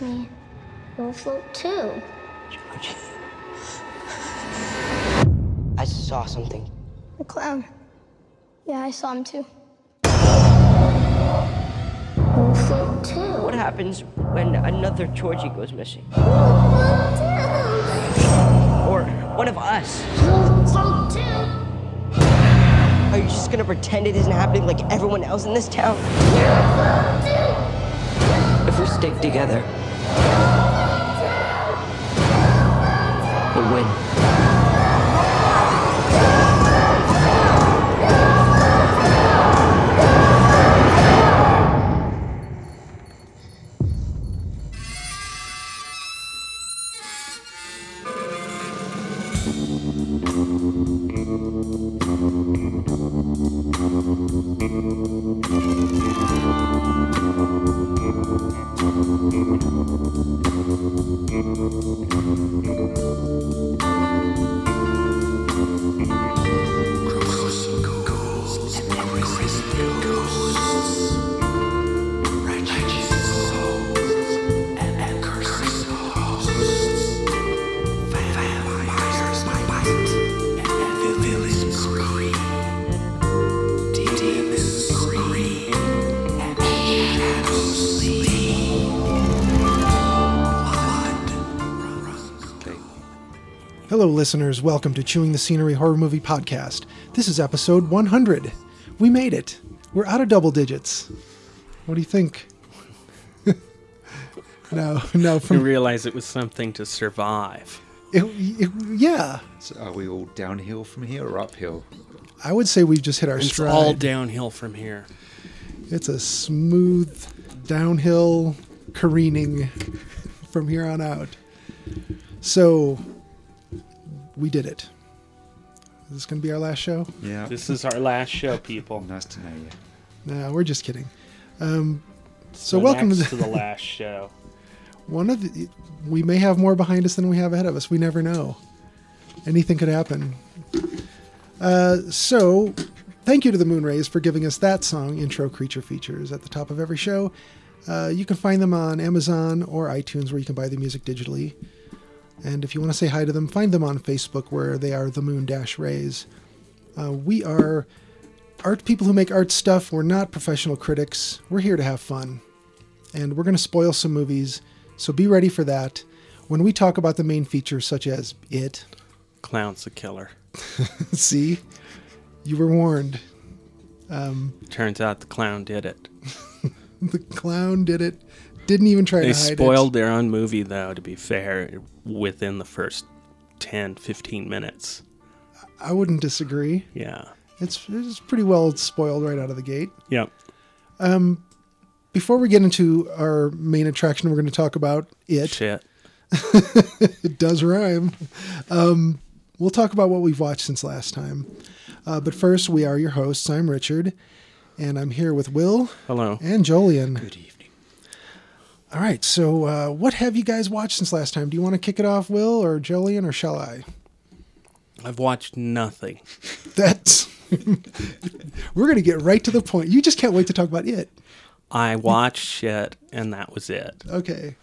with me, you'll float too. Georgie. I saw something. The clown. Yeah, I saw him too. You'll float too. What happens when another Georgie goes missing? Float too. Or one of us? You'll float too. Are you just gonna pretend it isn't happening like everyone else in this town? If we stick together, win. Listeners. Welcome to Chewing the Scenery Horror Movie Podcast. This is episode 100. We made it. We're out of double digits. What do you think? no, no. You realize it was something to survive. it, it- yeah, So are we all downhill from here or uphill? I would say we've just hit our stride. It's stride. all downhill from here. it's a smooth downhill careening from here on out. So we did it. Is this going to be our last show? Yeah. This is our last show, people. nice to know you. No, we're just kidding. Um, so, welcome next to to the last show. one of the, we may have more behind us than we have ahead of us. We never know. Anything could happen. Uh, so, thank you to the Moonrays for giving us that song, intro creature features, at the top of every show. Uh, you can find them on Amazon or iTunes, where you can buy the music digitally. And if you want to say hi to them, find them on Facebook, where they are the Moon Dash Rays. Uh, we are art people who make art stuff. We're not professional critics. We're here to have fun and we're going to spoil some movies, so be ready for that. When we talk about the main features, such as It, Clown's the killer. see, you were warned. Turns out the clown did it. The clown did it. Didn't even try They to hide spoiled their own movie, though, to be fair, within the first 10, 15 minutes. I wouldn't disagree. Yeah. It's, it's pretty well spoiled right out of the gate. Yep. Um, before we get into our main attraction, we're going to talk about It. Shit. It does rhyme. Um, we'll talk about what we've watched since last time. Uh, but first, we are your hosts. I'm Richard, and I'm here with Will Hello. and Jolien. Good evening. All right. So, uh, what have you guys watched since last time? Do you want to kick it off, Will or Jolien, or shall I? I've watched nothing. That's. We're going to get right to the point. You just can't wait to talk about it. I watched shit, and that was it. Okay.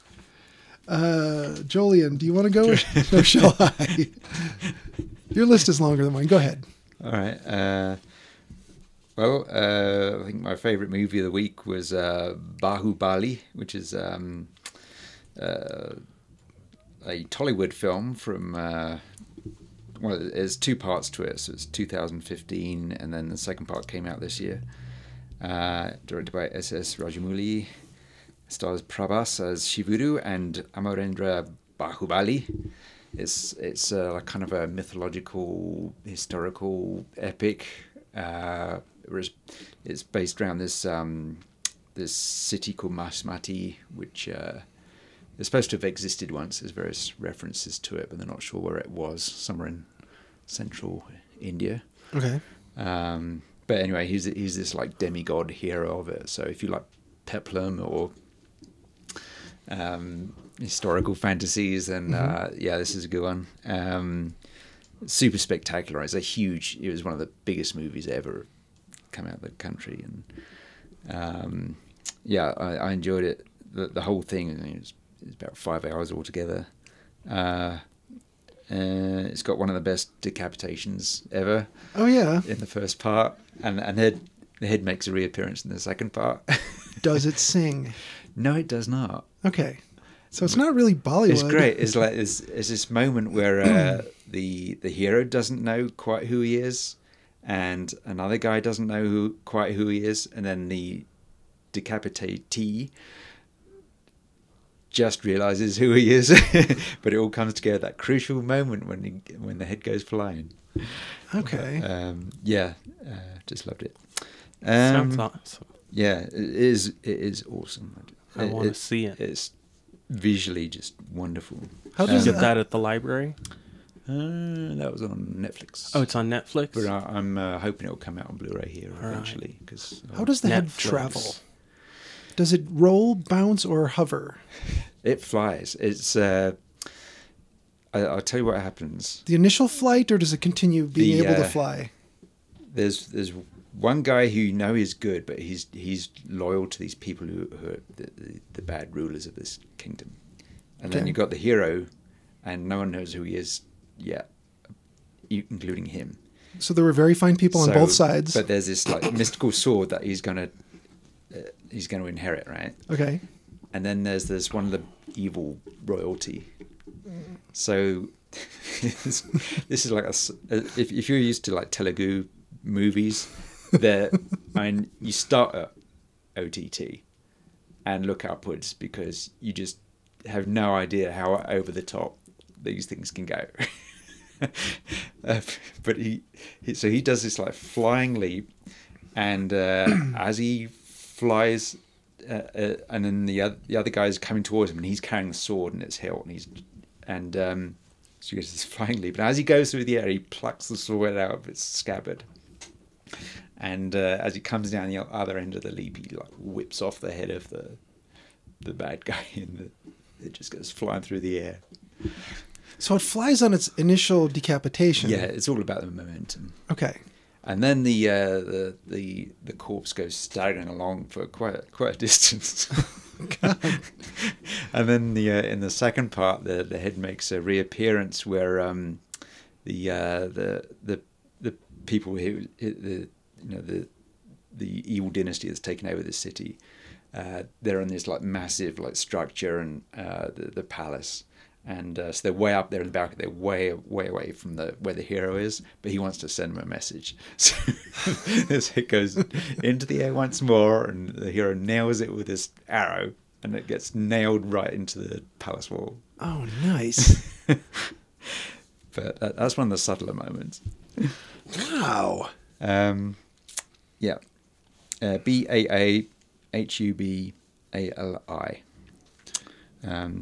Uh, Jolien, do you want to go or, or shall I? Your list is longer than mine. Go ahead. All right. Uh, well, uh, I think my favourite movie of the week was uh, Bahubali, which is um, uh, a Tollywood film from. Uh, well, there's two parts to it. So it's 2015, and then the second part came out this year. Uh, directed by S.S. Rajamouli, stars Prabhas as Shivudu and Amarendra Bahubali. It's it's uh, like kind of a mythological, historical epic. Uh, it's based around this um, this city called Mahishmati, which uh, is supposed to have existed once. There's various references to it, but they're not sure where it was. Somewhere in central India. Okay. Um, but anyway, he's he's this like demigod hero of it. So if you like peplum or um, historical fantasies, then uh, yeah, this is a good one. Um, super spectacular. It's a huge. It was one of the biggest movies ever come out of the country, and um, yeah, I, I enjoyed it. The, the whole thing is it's about five hours altogether. Uh, uh, it's got one of the best decapitations ever Oh yeah. in the first part, and and head the head makes a reappearance in the second part. Does it sing? no, it does not. Okay. So it's not really Bollywood. It's great. It's like it's, it's this moment where uh, the the hero doesn't know quite who he is, and another guy doesn't know who quite who he is, and then the decapitatee just realizes who he is. but it all comes together that crucial moment when he, when the head goes flying. Okay. Um, yeah, uh, just loved it. Sounds Um, awesome. yeah, it is. It is awesome. I wanna see it. It's visually just wonderful. How Did does you it? get that at the library? Uh, that was on Netflix. Oh, it's on Netflix. but I, I'm uh, hoping it'll come out on Blu-ray here All right. eventually. Because How does the head travel? Does it roll, bounce, or hover? it flies? It's. Uh, I, I'll tell you what happens. The initial flight, or does it continue being The, able to uh, fly? There's there's one guy who you know is good, but he's he's loyal to these people who, who are the, the, the bad rulers of this kingdom. And then you've got the hero, and no one knows who he is you- including him. So there were very fine people on both sides. But there's this like mystical sword that he's gonna uh, he's gonna inherit, right? okay. And then there's this one of the evil royalty. So this this is like a uh, if if you're used to like Telugu movies, there I mean you start at OTT and look upwards because you just have no idea how over the top these things can go. uh, but he, he so he does this like flying leap, and uh, as he flies, uh, uh, and then the other the other guy's coming towards him, and he's carrying the sword in its hilt, and he's and um, so he gets this flying leap, and as he goes through the air, he plucks the sword out of its scabbard. And uh, as he comes down the other end of the leap, he like whips off the head of the the bad guy, and the, it just goes flying through the air. So it flies on its initial decapitation. Yeah, it's all about the momentum. Okay. And then the uh, the the the corpse goes staggering along for quite a, quite a distance. and then the uh, in the second part, the the head makes a reappearance where um, the uh, the the the people who the you know the the evil dynasty that's taken over the city. Uh, they're in this like massive like structure and uh, the the palace, and uh, so they're way up there in the balcony. They're way way away from the where the hero is, but he wants to send them a message. So as it goes into the air once more, and the hero nails it with his arrow, and it gets nailed right into the palace wall. Oh, nice. But that, that's one of the subtler moments. wow. Um, yeah. Uh, B A A H U B A L I. Um,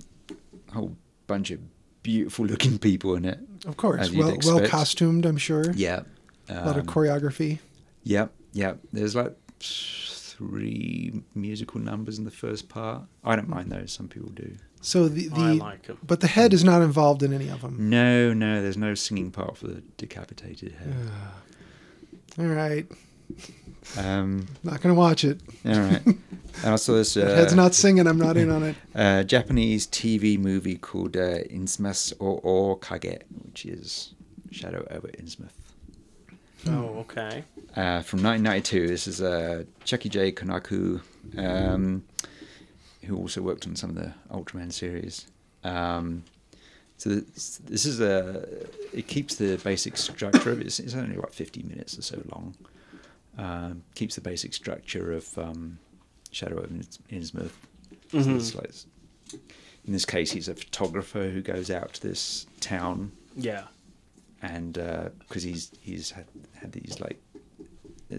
whole bunch of beautiful looking people in it. Of course. as you'd Well, well costumed, I'm sure. Yeah. A lot of Um, choreography. Yep, yep. There's like three musical numbers in the first part. I don't mind those. Some people do. So the, the I like 'em. but the head is not involved in any of them. No, no. There's no singing part for the decapitated head. All right, Um, not gonna watch it. all right. And I saw this. Uh, The head's not singing. I'm not in on it. a Japanese TV movie called uh, Innsmouth or, or Kage, which is Shadow over Innsmouth. Oh, okay. Uh, from 1992. This is uh, Chiaki J. Konaka, um, who also worked on some of the Ultraman series. Um, so this, this is a. It keeps the basic structure of it. It's, it's only like 50 minutes or so long. Um, keeps the basic structure of um, Shadow of Inns- Innsmouth. So Mhm. it's like, in this case, he's a photographer who goes out to this town Yeah. and because he's he's had, had these like uh,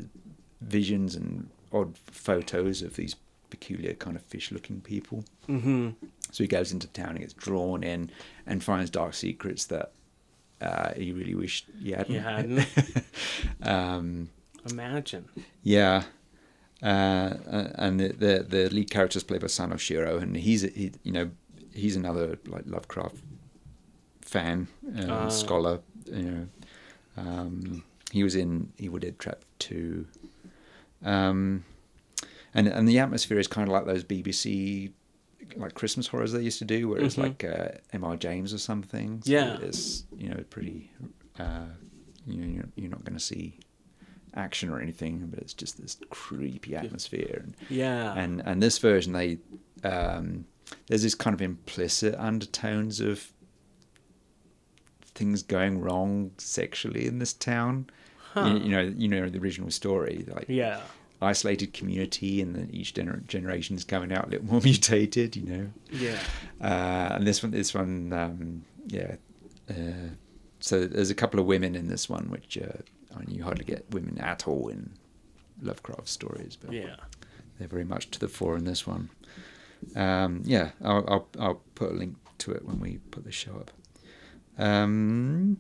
visions and odd photos of these peculiar kind of fish-looking people. Mm-hmm. So he goes into town and gets drawn in and finds dark secrets that uh, he really wished he hadn't. He hadn't. um, Imagine. yeah. Uh, and the, the the lead character is played by Sano Shiro, and he's he, you know he's another like Lovecraft fan uh, Ah. scholar. You know, um, he was in Evil Dead Trap Two, um, and and the atmosphere is kind of like those BBC like Christmas horrors they used to do, where it's like uh, M.R. James or something. So Yeah. it's you know pretty. Uh, you know, you're, you're not going to see action or anything, but it's just this creepy atmosphere. And, Yeah. and and this version they um, there's this kind of implicit undertones of things going wrong sexually in this town. You, you know, you know the original story, like yeah. isolated community, and then each gener- generation is coming out a little more mutated. You know, Yeah. uh, and this one, this one, um, yeah. Uh, so there's a couple of women in this one, which uh, I mean, you hardly get women at all in Lovecraft stories, but Yeah. they're very much to the fore in this one. Um, yeah, I'll, I'll I'll put a link to it when we put the show up. Um,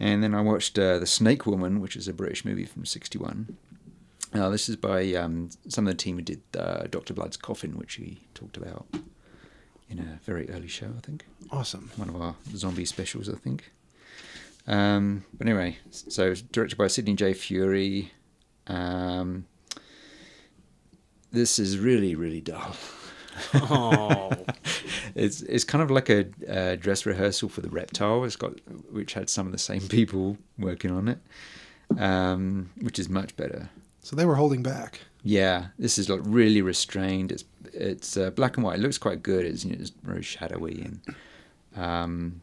and then I watched uh, The Snake Woman, which is a British movie from '61. Uh, this is by um, some of the team who did uh, Doctor Blood's Coffin, which we talked about in a very early show, I think Awesome. one of our zombie specials, I think. Um, but anyway, so it's directed by Sidney J. Furie. Um, this is really, really dull. Oh. It's it's kind of like a uh, dress rehearsal for the Reptile. It's got which had some of the same people working on it, um, which is much better. So they were holding back. Yeah, this is like really restrained. It's it's uh, black and white. It looks quite good. It's, you know, it's very shadowy and um,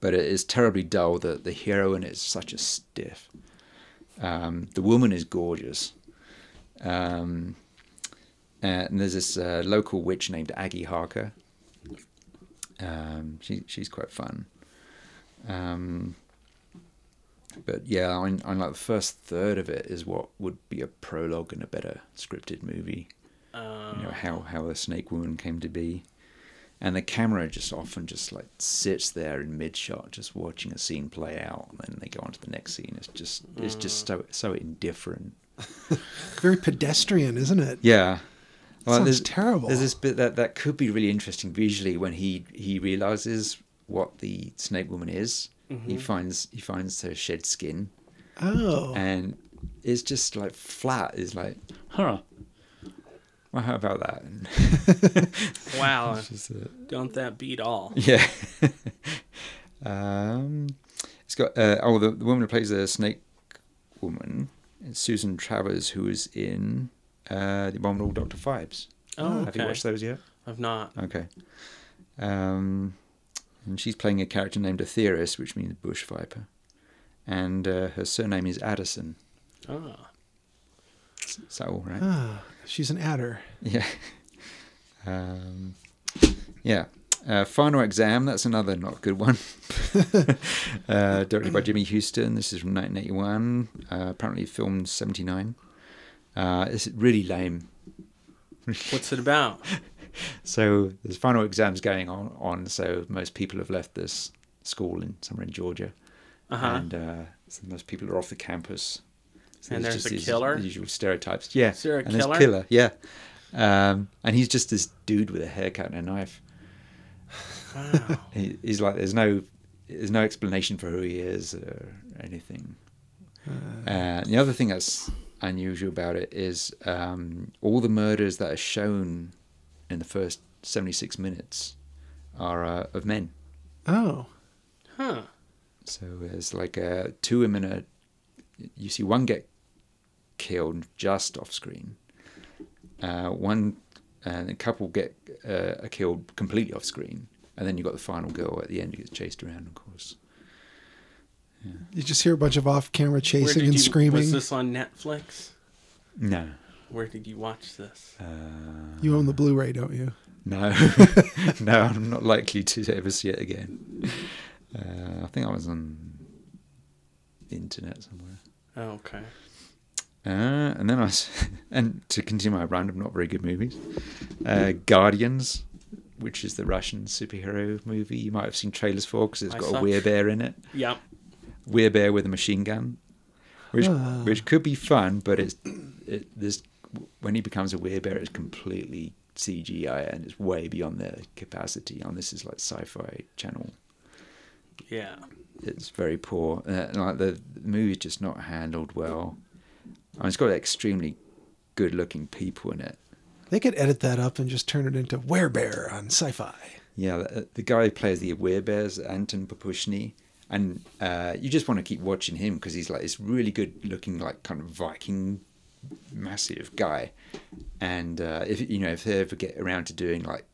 but it is terribly dull. The the heroine is such a stiff. Um, the woman is gorgeous. Um, and there's this uh, local witch named Aggie Harker. Um, she she's quite fun. Um, but yeah, I, I like the first third of it is what would be a prologue in a better scripted movie. Um, You know how how the Snake Woman came to be, and the camera just often just like sits there in mid shot, just watching a scene play out, and then they go on to the next scene. It's just it's just so so indifferent. Very pedestrian, isn't it? Yeah. Sounds there's, terrible. There's this bit that, that could be really interesting visually when he, he realizes what the snake woman is. Mm-hmm. He finds he finds her shed skin Oh. and it's just like flat. Is like, huh? Well, how about that? wow. Just, uh, Don't that beat all? yeah. um, it's got uh, oh the, the woman who plays the snake woman is Susan Travers, who is in uh, the Abominable Doctor Phibes. Oh, Have you watched those yet? I've not. Okay. Um, and she's playing a character named Atheris, which means bush viper. And uh, her surname is Addison. Ah. Is that all right? Ah, she's an adder. Yeah. Um, yeah. Uh, Final Exam, that's another not good one. uh, directed by Jimmy Huston. This is from 1981. Uh, apparently filmed 79. Uh, it's really lame. What's it about? So there's final exams going on, on so most people have left this school in somewhere in Georgia, Uh-huh. and uh, so most people are off the campus. So And there's just a these killer? usual stereotypes. Yeah, Is there a and there's killer? killer. Yeah, um, and he's just this dude with a haircut and a knife. Wow. He, he's like, there's no, there's no explanation for who he is or anything. Uh, the other thing that's unusual about it is um, all the murders that are shown in the first 76 minutes are uh, of men. Oh. Huh. So there's like uh, two women. Are, you see one get killed just off screen. Uh, one and a couple get uh, are killed completely off screen, and then you have got the final girl at the end who gets chased around, of course. You just hear a bunch of off-camera chasing and you, screaming. Was this on Netflix? No, Where did you watch this? uh, You own the Blu-ray, don't you? no, no. I'm not likely to ever see it again. Uh, I think I was on the internet somewhere. Oh, okay. Uh, and then I, s- and to continue my random, not very good movies, uh, Guardians, which is the Russian superhero movie. You might have seen trailers for because it's I got saw- a werebear in it. Yeah, Werebear with a machine gun, which Ah. which could be fun, but it's it, this when he becomes a werebear, it's completely CGI and it's way beyond their capacity. And this is like sci-fi channel. Yeah. It's very poor. Uh, like the, the movie's just not handled well. I mean, it's got extremely good-looking people in it, They could edit that up and just turn it into Werebear on sci-fi. Yeah, the, the guy who plays the Werebears, Anton Pampushnyy, and uh, you just want to keep watching him because he's like this really good looking, like kind of Viking, massive guy. And uh, if you know if they ever get around to doing like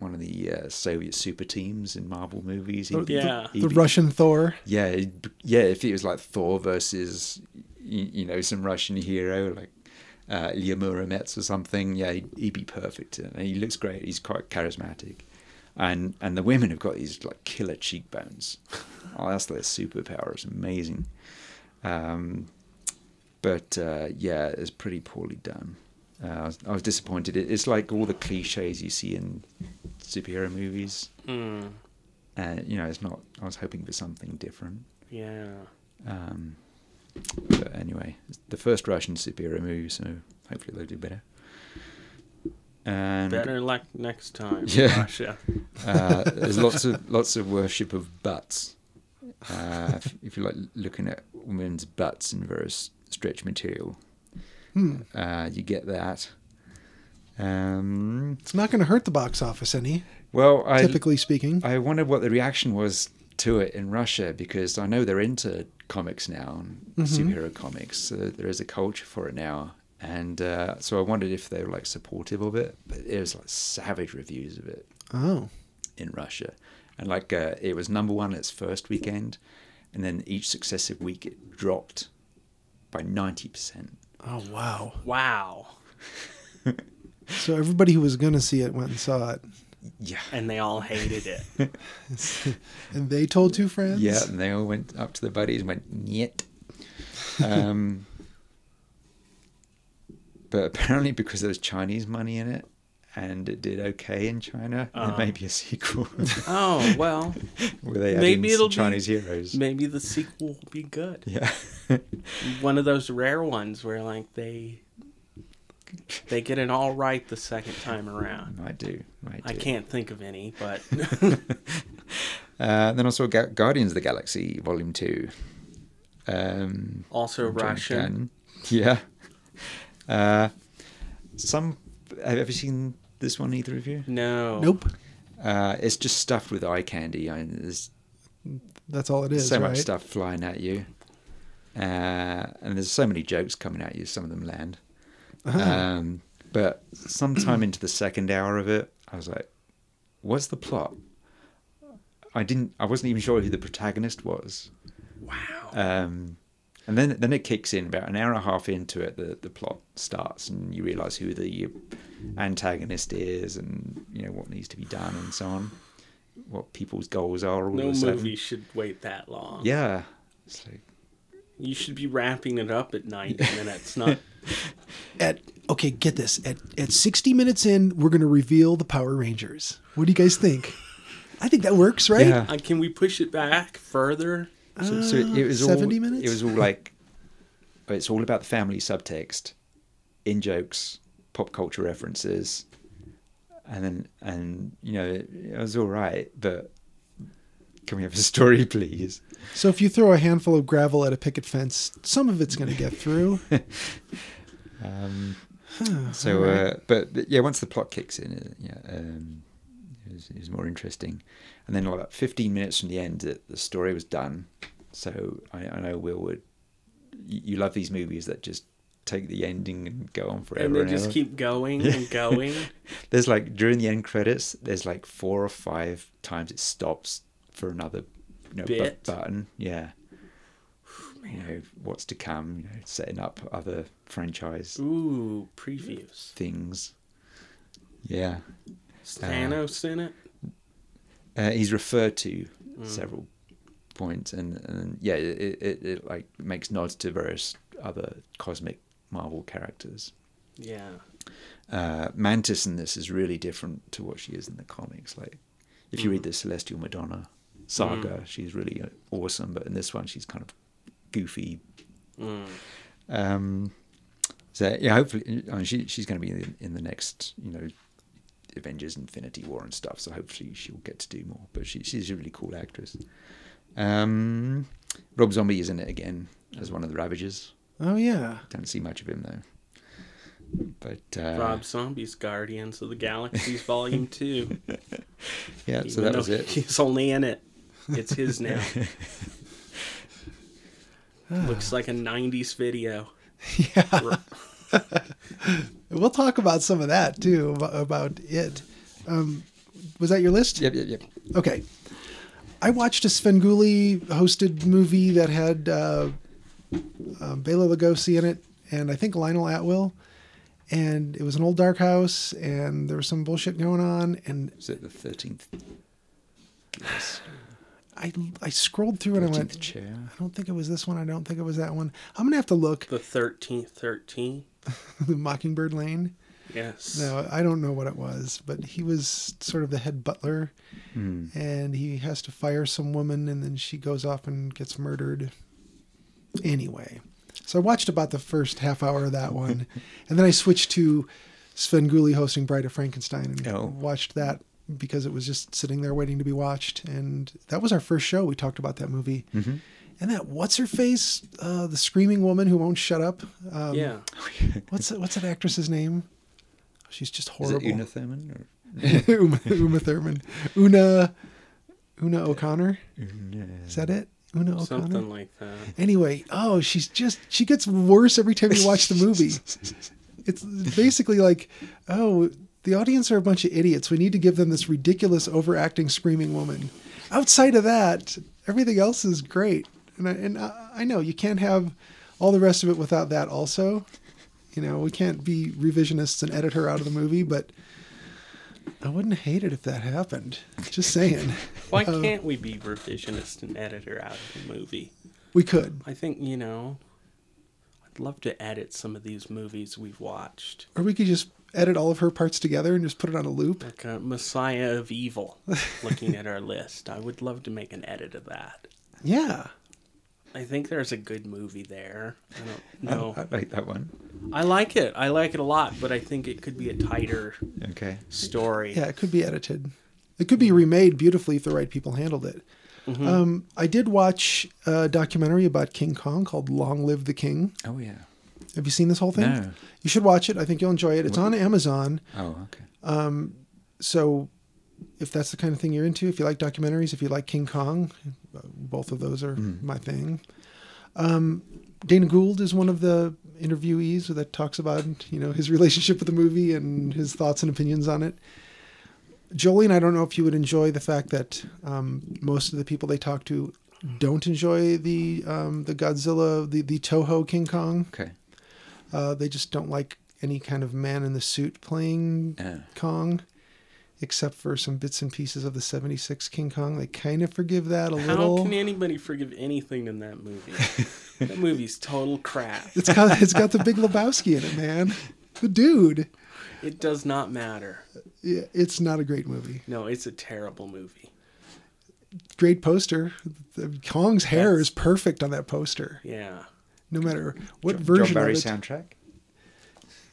one of the uh, Soviet super teams in Marvel movies, he'd yeah. he'd The be- Russian Thor. yeah, yeah. If it was like Thor versus you, you know some Russian hero like uh, Ilya Muromets or something, yeah, he'd, he'd be perfect. And he looks great. He's quite charismatic, and and the women have got these like killer cheekbones. oh, that's their superpower. It's amazing. Um, but uh, yeah, it's pretty poorly done. Uh, I, was, I was disappointed. It, it's like all the cliches you see in superhero movies. Mm, And you know, it's not. I was hoping for something different. yeah. Um, but anyway, the first Russian superhero movie, so hopefully they'll do better. And Better luck next time. Yeah. Russia. uh, there's lots of lots of worship of butts. Uh, if, if you like looking at women's butts in various stretch material, Hmm. uh, you get that. Um, It's not going to hurt the box office any, well, I typically speaking. I wondered what the reaction was to it in Russia because I know they're into comics now, and superhero comics. So there is a culture for it now, and uh, so I wondered if they were like supportive of it. But it was like savage reviews of it oh, in Russia, and like uh, it was number one its first weekend, and then each successive week it dropped by ninety percent. oh wow! Wow. So everybody who was going to see it went and saw it, Yeah. And they all hated it. and they told two friends. Yeah, and they all went up to their buddies and went, "Niet." Um, but apparently, because there was Chinese money in it, and it did okay in China, there may be a sequel oh, well. where they add Maybe it'll some be- Chinese heroes. Maybe the sequel will be good. Yeah, One of those rare ones where like they they get it all right the second time around. I do. Might do. I can't think of any, but Uh, then I saw Ga- Guardians of the Galaxy Volume Two. Um, also James Russian. Yeah. Uh, some. Have you ever seen this one? Either of you? No. Nope. Uh, it's just stuffed with eye candy. I mean, there's That's all it is. so right? much stuff flying at you, uh, and there's so many jokes coming at you. Some of them land. Um, but sometime into the second hour of it, I was like, "What's the plot?" I didn't. I wasn't even sure who the protagonist was. Wow. Um, and then then it kicks in about an hour and a half into it. The the plot starts, and you realise who the antagonist is, and you know what needs to be done, and so on. What people's goals are. All no of a sudden. movie should wait that long. Yeah. It's like, You should be wrapping it up at 90 minutes, not At okay, get this. At at 60 minutes in, we're going to reveal the Power Rangers. What do you guys think? I think that works, right? Yeah. Uh, can we push it back further? So, so it, it was 70 all, minutes? It was all like, it's all about the family subtext, in jokes, pop culture references, and then and you know it, it was all right, but can we have a story, please? So if you throw a handful of gravel at a picket fence, some of it's going to get through. Um, so, uh, but, but yeah, once the plot kicks in, uh, yeah, um, it, was, it was more interesting. And then about 15 minutes from the end, the, the story was done. So I, I know Will would. You, you love these movies that just take the ending and go on forever. And they and just ever. keep going and going. There's like during the end credits, there's like four or five times it stops for another you know, bu- button. Yeah. You know what's to come. You know, setting up other franchise Ooh, previews. things. Yeah. Is Thanos in it? Uh, he's referred to several points, and, and yeah, it, it, it like makes nods to various other cosmic Marvel characters. Yeah. Uh, Mantis in this is really different to what she is in the comics. Like, if you read the Celestial Madonna saga, she's really uh, awesome, but in this one, she's kind of goofy. Mm. Um, so yeah, hopefully, I mean, she she's going to be in, in the next, you know, Avengers Infinity War and stuff. So hopefully she'll get to do more. But she, she's a really cool actress. Um, Rob Zombie is in it again as one of the Ravagers. Oh yeah. Don't see much of him though. But uh, Rob Zombie's Guardians of the Galaxies Volume Two. yeah, so that was it. He's only in it. It's his now. Looks like a '90s video. Yeah. we'll talk about some of that too about, about it. Um, was that your list? Yep, yep, yep. Okay. I watched a Svengoolie hosted movie that had uh, um, Bela Lugosi in it, and I think Lionel Atwill. And it was an old dark house, and there was some bullshit going on. And Was it the thirteenth? Yes, I I scrolled through and I thirteenth went, chair. I don't think it was this one. I don't think it was that one. I'm gonna have to look. The thirteenth, thirteen. the Mockingbird Lane. Yes. No, I don't know what it was, but he was sort of the head butler, Hmm. and he has to fire some woman, and then she goes off and gets murdered. Anyway, so I watched about the first half hour of that one, and then I switched to Svengoolie hosting Bride of Frankenstein and Oh. watched that because it was just sitting there waiting to be watched, and that was our first show. We talked about that movie. Mm-hmm. And that what's her face, uh, the screaming woman who won't shut up. Um, yeah. What's what's that actress's name? She's just Is horrible. it Una Thurman? Or? Uma, Uma Thurman. Una Una O'Connor. Is that it? Una O'Connor. Something like that. Anyway, oh, she's just she gets worse every time you watch the movie. it's basically like, oh, the audience are a bunch of idiots. We need to give them this ridiculous overacting screaming woman. Outside of that, everything else is great. And I, and I, I know you can't have all the rest of it without that also. You know, we can't be revisionists and edit her out of the movie, but I wouldn't hate it if that happened. Just saying. Why um, can't we be revisionist and editor out of the movie? We could. I think, you know, I'd love to edit some of these movies we've watched. Or we could just edit all of her parts together and just put it on a loop. Like a Messiah of Evil, looking at our list. I would love to make an edit of that. Yeah. I think there's a good movie there. I don't I, know. I like that one. I like it. I like it a lot, but I think it could be a tighter Okay. story. Yeah, it could be edited. It could be remade beautifully if the right people handled it. Mm-hmm. Um, I did watch a documentary about King Kong called Long Live the King. Oh yeah. Have you seen this whole thing? No. You should watch it. I think you'll enjoy it. It's on Amazon. Oh okay. So if that's the kind of thing you're into, if you like documentaries, if you like King Kong, uh, both of those are my thing. Um, Dana Gould is one of the interviewees that talks about you know his relationship with the movie and his thoughts and opinions on it. Jolien, I don't know if you would enjoy the fact that um, most of the people they talk to don't enjoy the um, the Godzilla, the the Toho King Kong. Okay. Uh, they just don't like any kind of man in the suit playing Yeah. Kong, except for some bits and pieces of the 76 King Kong. They kind of forgive that a How little. How can anybody forgive anything in that movie? that movie's total crap. It's got it's got the big Lebowski in it, man. The dude. It does not matter. Yeah, It's not a great movie. No, it's a terrible movie. Great poster. Kong's hair That's- is perfect on that poster, Yeah. No matter what John version Barry of it. soundtrack.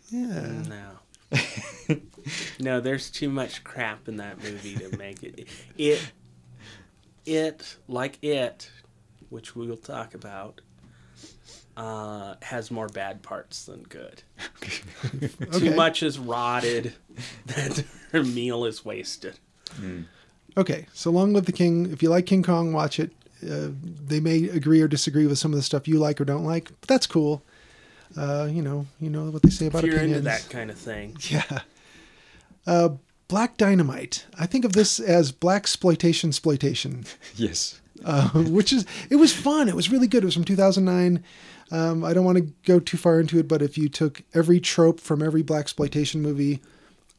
Yeah. No. no, there's too much crap in that movie to make it. It, it like it, which we will talk about, uh, has more bad parts than good. Too much is rotted that her meal is wasted. Okay, so Long Live the King. If you like King Kong, watch it. Uh, they may agree or disagree with some of the stuff you like or don't like, but that's cool. Uh, you know, you know what they say about if you're opinions. into that kind of thing. Yeah. Uh, Black Dynamite. I think of this as black exploitation exploitation, Yes. uh, which is it was fun. It was really good. It was from 2009. Um, I don't want to go too far into it, but if you took every trope from every black exploitation movie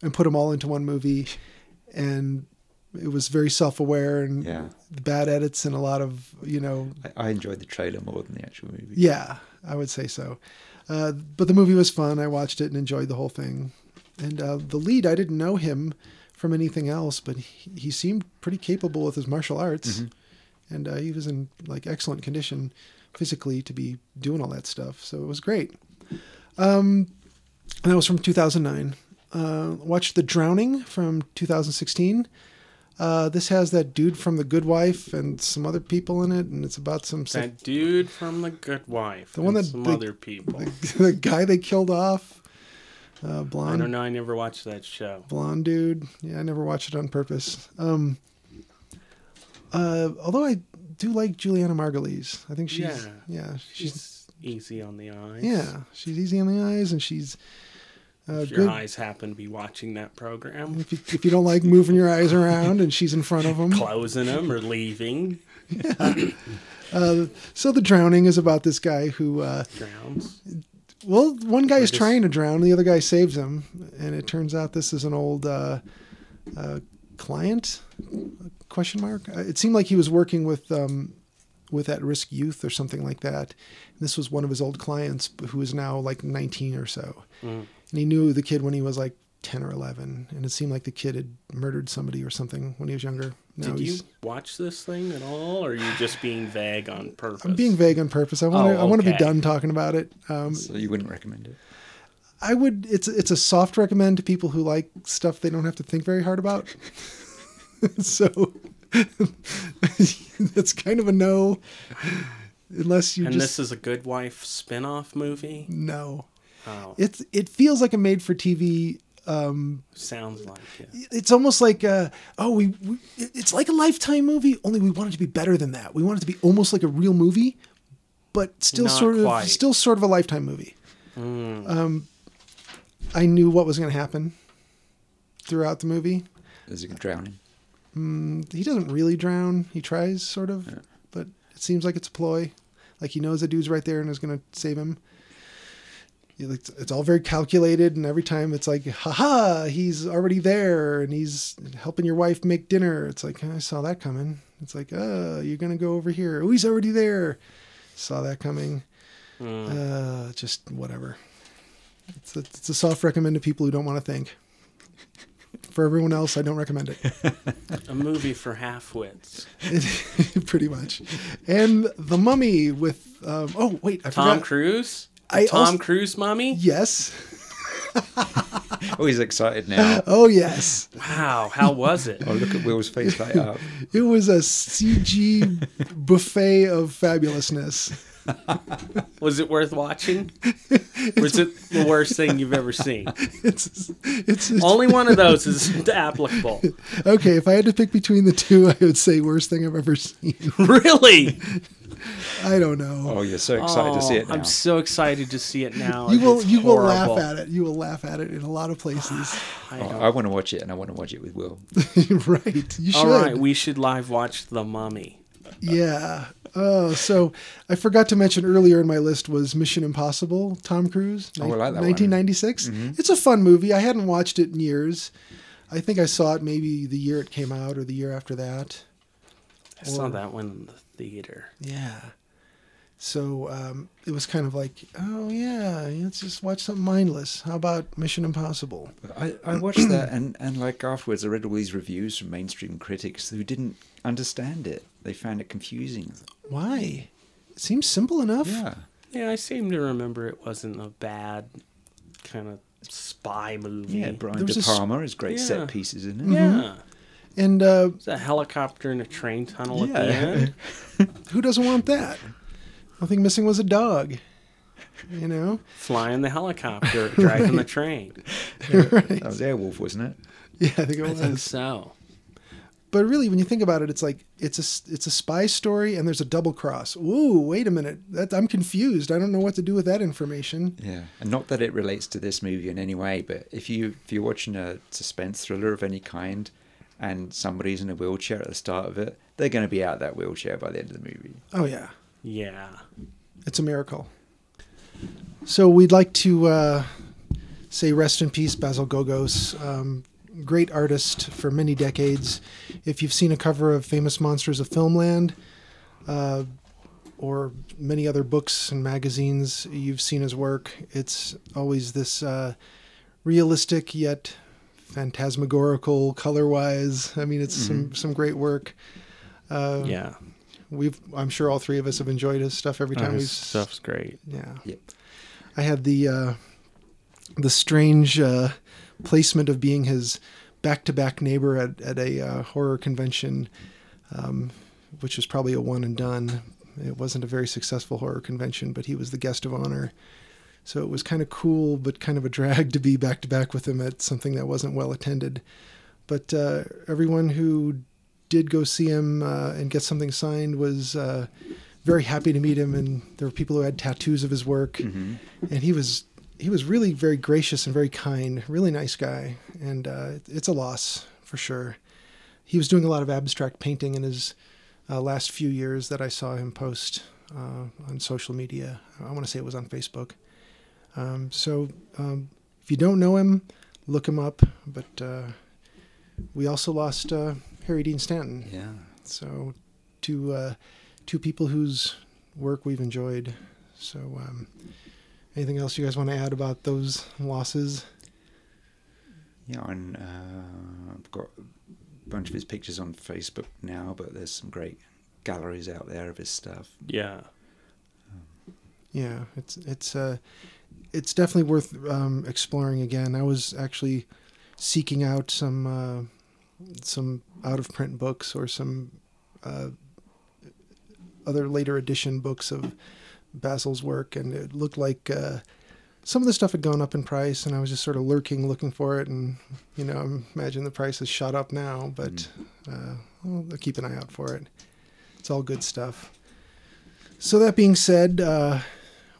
and put them all into one movie, and it was very self-aware and Yeah. bad edits and a lot of you know I, I enjoyed the trailer more than the actual movie. yeah, I would say so. Uh, but the movie was fun. I watched it and enjoyed the whole thing. And uh, the lead, I didn't know him from anything else, but he, he seemed pretty capable with his martial arts, and uh, he was in like excellent condition physically to be doing all that stuff. So it was great. Um, and that was from 2009. Uh, watched The Drowning from 2016. Uh, this has that dude from The Good Wife and some other people in it, and it's about some That dude from The Good Wife. The one that some they- other people. the guy they killed off. Uh, I don't know. I never watched that show. blonde dude. Yeah, I never watched it on purpose. Um, uh, although I do like Julianna Margulies. I think she's yeah, Yeah. she's She's easy on the eyes. yeah, she's easy on the eyes and she's uh, If good. your eyes happen to be watching that program, If you, if you don't like moving your eyes around and she's in front of them. closing them or leaving, So the drowning is about this guy who, uh, drowns. well, one guy is just- trying to drown, the other guy saves him, and it turns out this is an old uh, uh, client? Question mark. Uh, It seemed like he was working with um, with at-risk youth or something like that. This was one of his old clients who is now like 19 or so, and he knew the kid when he was like 10 or 11, and it seemed like the kid had murdered somebody or something when he was younger. Now Did you watch this thing at all, or are you just being vague on purpose? I'm being vague on purpose. I want to. Oh, I want to be done talking about it. Um, So you wouldn't recommend it? I would. It's it's a soft recommend to people who like stuff they don't have to think very hard about. so that's kind of a no, unless you And just this is a Good Wife spin-off movie. no. Oh, It's it feels like a made for TV. sounds like it. It's almost like uh, oh we, we it's like a lifetime movie. Only we want it to be better than that. We want it to be almost like a real movie, but still Not sort of quite. Hmm. still sort of a lifetime movie. Um, I knew what was going to happen throughout the movie. There's a drowning. he doesn't really drown. He tries, sort of, but it seems like it's a ploy. Like he knows the dude's right there and is going to save him. It's, it's all very calculated, and every time it's like, haha, he's already there and he's helping your wife make dinner. It's like, I saw that coming. It's like, oh, you're going to go over here. Oh, he's already there. Saw that coming. Uh, just whatever. It's a, it's a soft recommend to people who don't want to think. For everyone else, I don't recommend it. A movie for half-wits. Pretty much. And the Mummy with um, oh wait, I Tom forgot. Cruise. I Tom also- Cruise mummy. Yes. Oh, he's excited now. Oh yes. Wow, how was it? oh, look at Will's face light up. It was a CG buffet of fabulousness. Was it worth watching? Was it the worst thing you've ever seen? It's it's Only one of those is applicable. okay. If I had to pick between the two, I would say worst thing I've ever seen. Really? I don't know. Oh, you're so excited to see it oh, now. I'm so excited to see it now. you will It's you will laugh at it. You will laugh at it in a lot of places. I Oh, I want to watch it, and I want to watch it with Will. right. You should. All right, we should live watch The Mummy. Yeah. Oh, so I forgot to mention earlier in my list was Mission Impossible, Tom Cruise, Oh, I like that one. 1996. It's a fun movie. I hadn't watched it in years. I think I saw it maybe the year it came out or the year after that. I saw that one in the theater. Yeah. So um, it was kind of like, oh yeah, let's just watch something mindless. How about Mission Impossible? I, I watched that, and, and like afterwards, I read all these reviews from mainstream critics who didn't understand it. They found it confusing. Why? It seems simple enough. Yeah. Yeah, I seem to remember it wasn't a bad kind of spy movie. Yeah, Brian There was De Palma has great Yeah. set pieces in it. Yeah. And uh, It's a helicopter in a train tunnel at the end. who doesn't want that? Nothing missing was a dog. You know? Flying the helicopter, driving the train. That was Airwolf, wasn't it? Yeah, I think it I was. think so. But really, when you think about it, it's like it's a s- it's a spy story, and there's a double cross. Ooh, wait a minute, that, I'm confused. I don't know what to do with that information. Yeah, and not that it relates to this movie in any way, but if you if you're watching a suspense thriller of any kind, and somebody's in a wheelchair at the start of it, they're going to be out of that wheelchair by the end of the movie. Oh yeah, Yeah. it's a miracle. So we'd like to uh, say rest in peace, Basil Gogos. Um, great artist for many decades. If you've seen a cover of Famous Monsters of Filmland, uh, or many other books and magazines, you've seen his work. It's always this uh, realistic yet phantasmagorical color-wise. I mean, it's some some great work. Uh, Yeah. We've I'm sure all three of us have enjoyed his stuff every time His we've stuff's great. yeah. Yep. I had the uh, the strange uh, placement of being his back-to-back neighbor at at a uh, horror convention, um, which was probably a one and done. It wasn't a very successful horror convention, but he was the guest of honor. So it was kind of cool, but kind of a drag to be back to back with him at something that wasn't well attended. But uh, everyone who did go see him uh, and get something signed was uh, very happy to meet him, and there were people who had tattoos of his work, and he was he was really very gracious and very kind, really nice guy, and uh, it's a loss for sure. He was doing a lot of abstract painting in his uh, last few years that I saw him post uh, on social media. I want to say it was on Facebook. Um, so um, if you don't know him, look him up. But uh, we also lost uh, Harry Dean Stanton. Yeah. So two uh, two people whose work we've enjoyed. So um, anything else you guys want to add about those losses? Yeah, and uh, I've got a bunch of his pictures on Facebook now, but there's some great galleries out there of his stuff. Yeah. Yeah, it's it's uh, it's definitely worth um, exploring again. I was actually seeking out some uh, some out of print books or some uh, other later edition books of Basil's work, and it looked like uh, some of the stuff had gone up in price, and I was just sort of lurking, looking for it, and you know, I imagine the price has shot up now, but uh, well, I'll keep an eye out for it. It's all good stuff. So that being said, uh,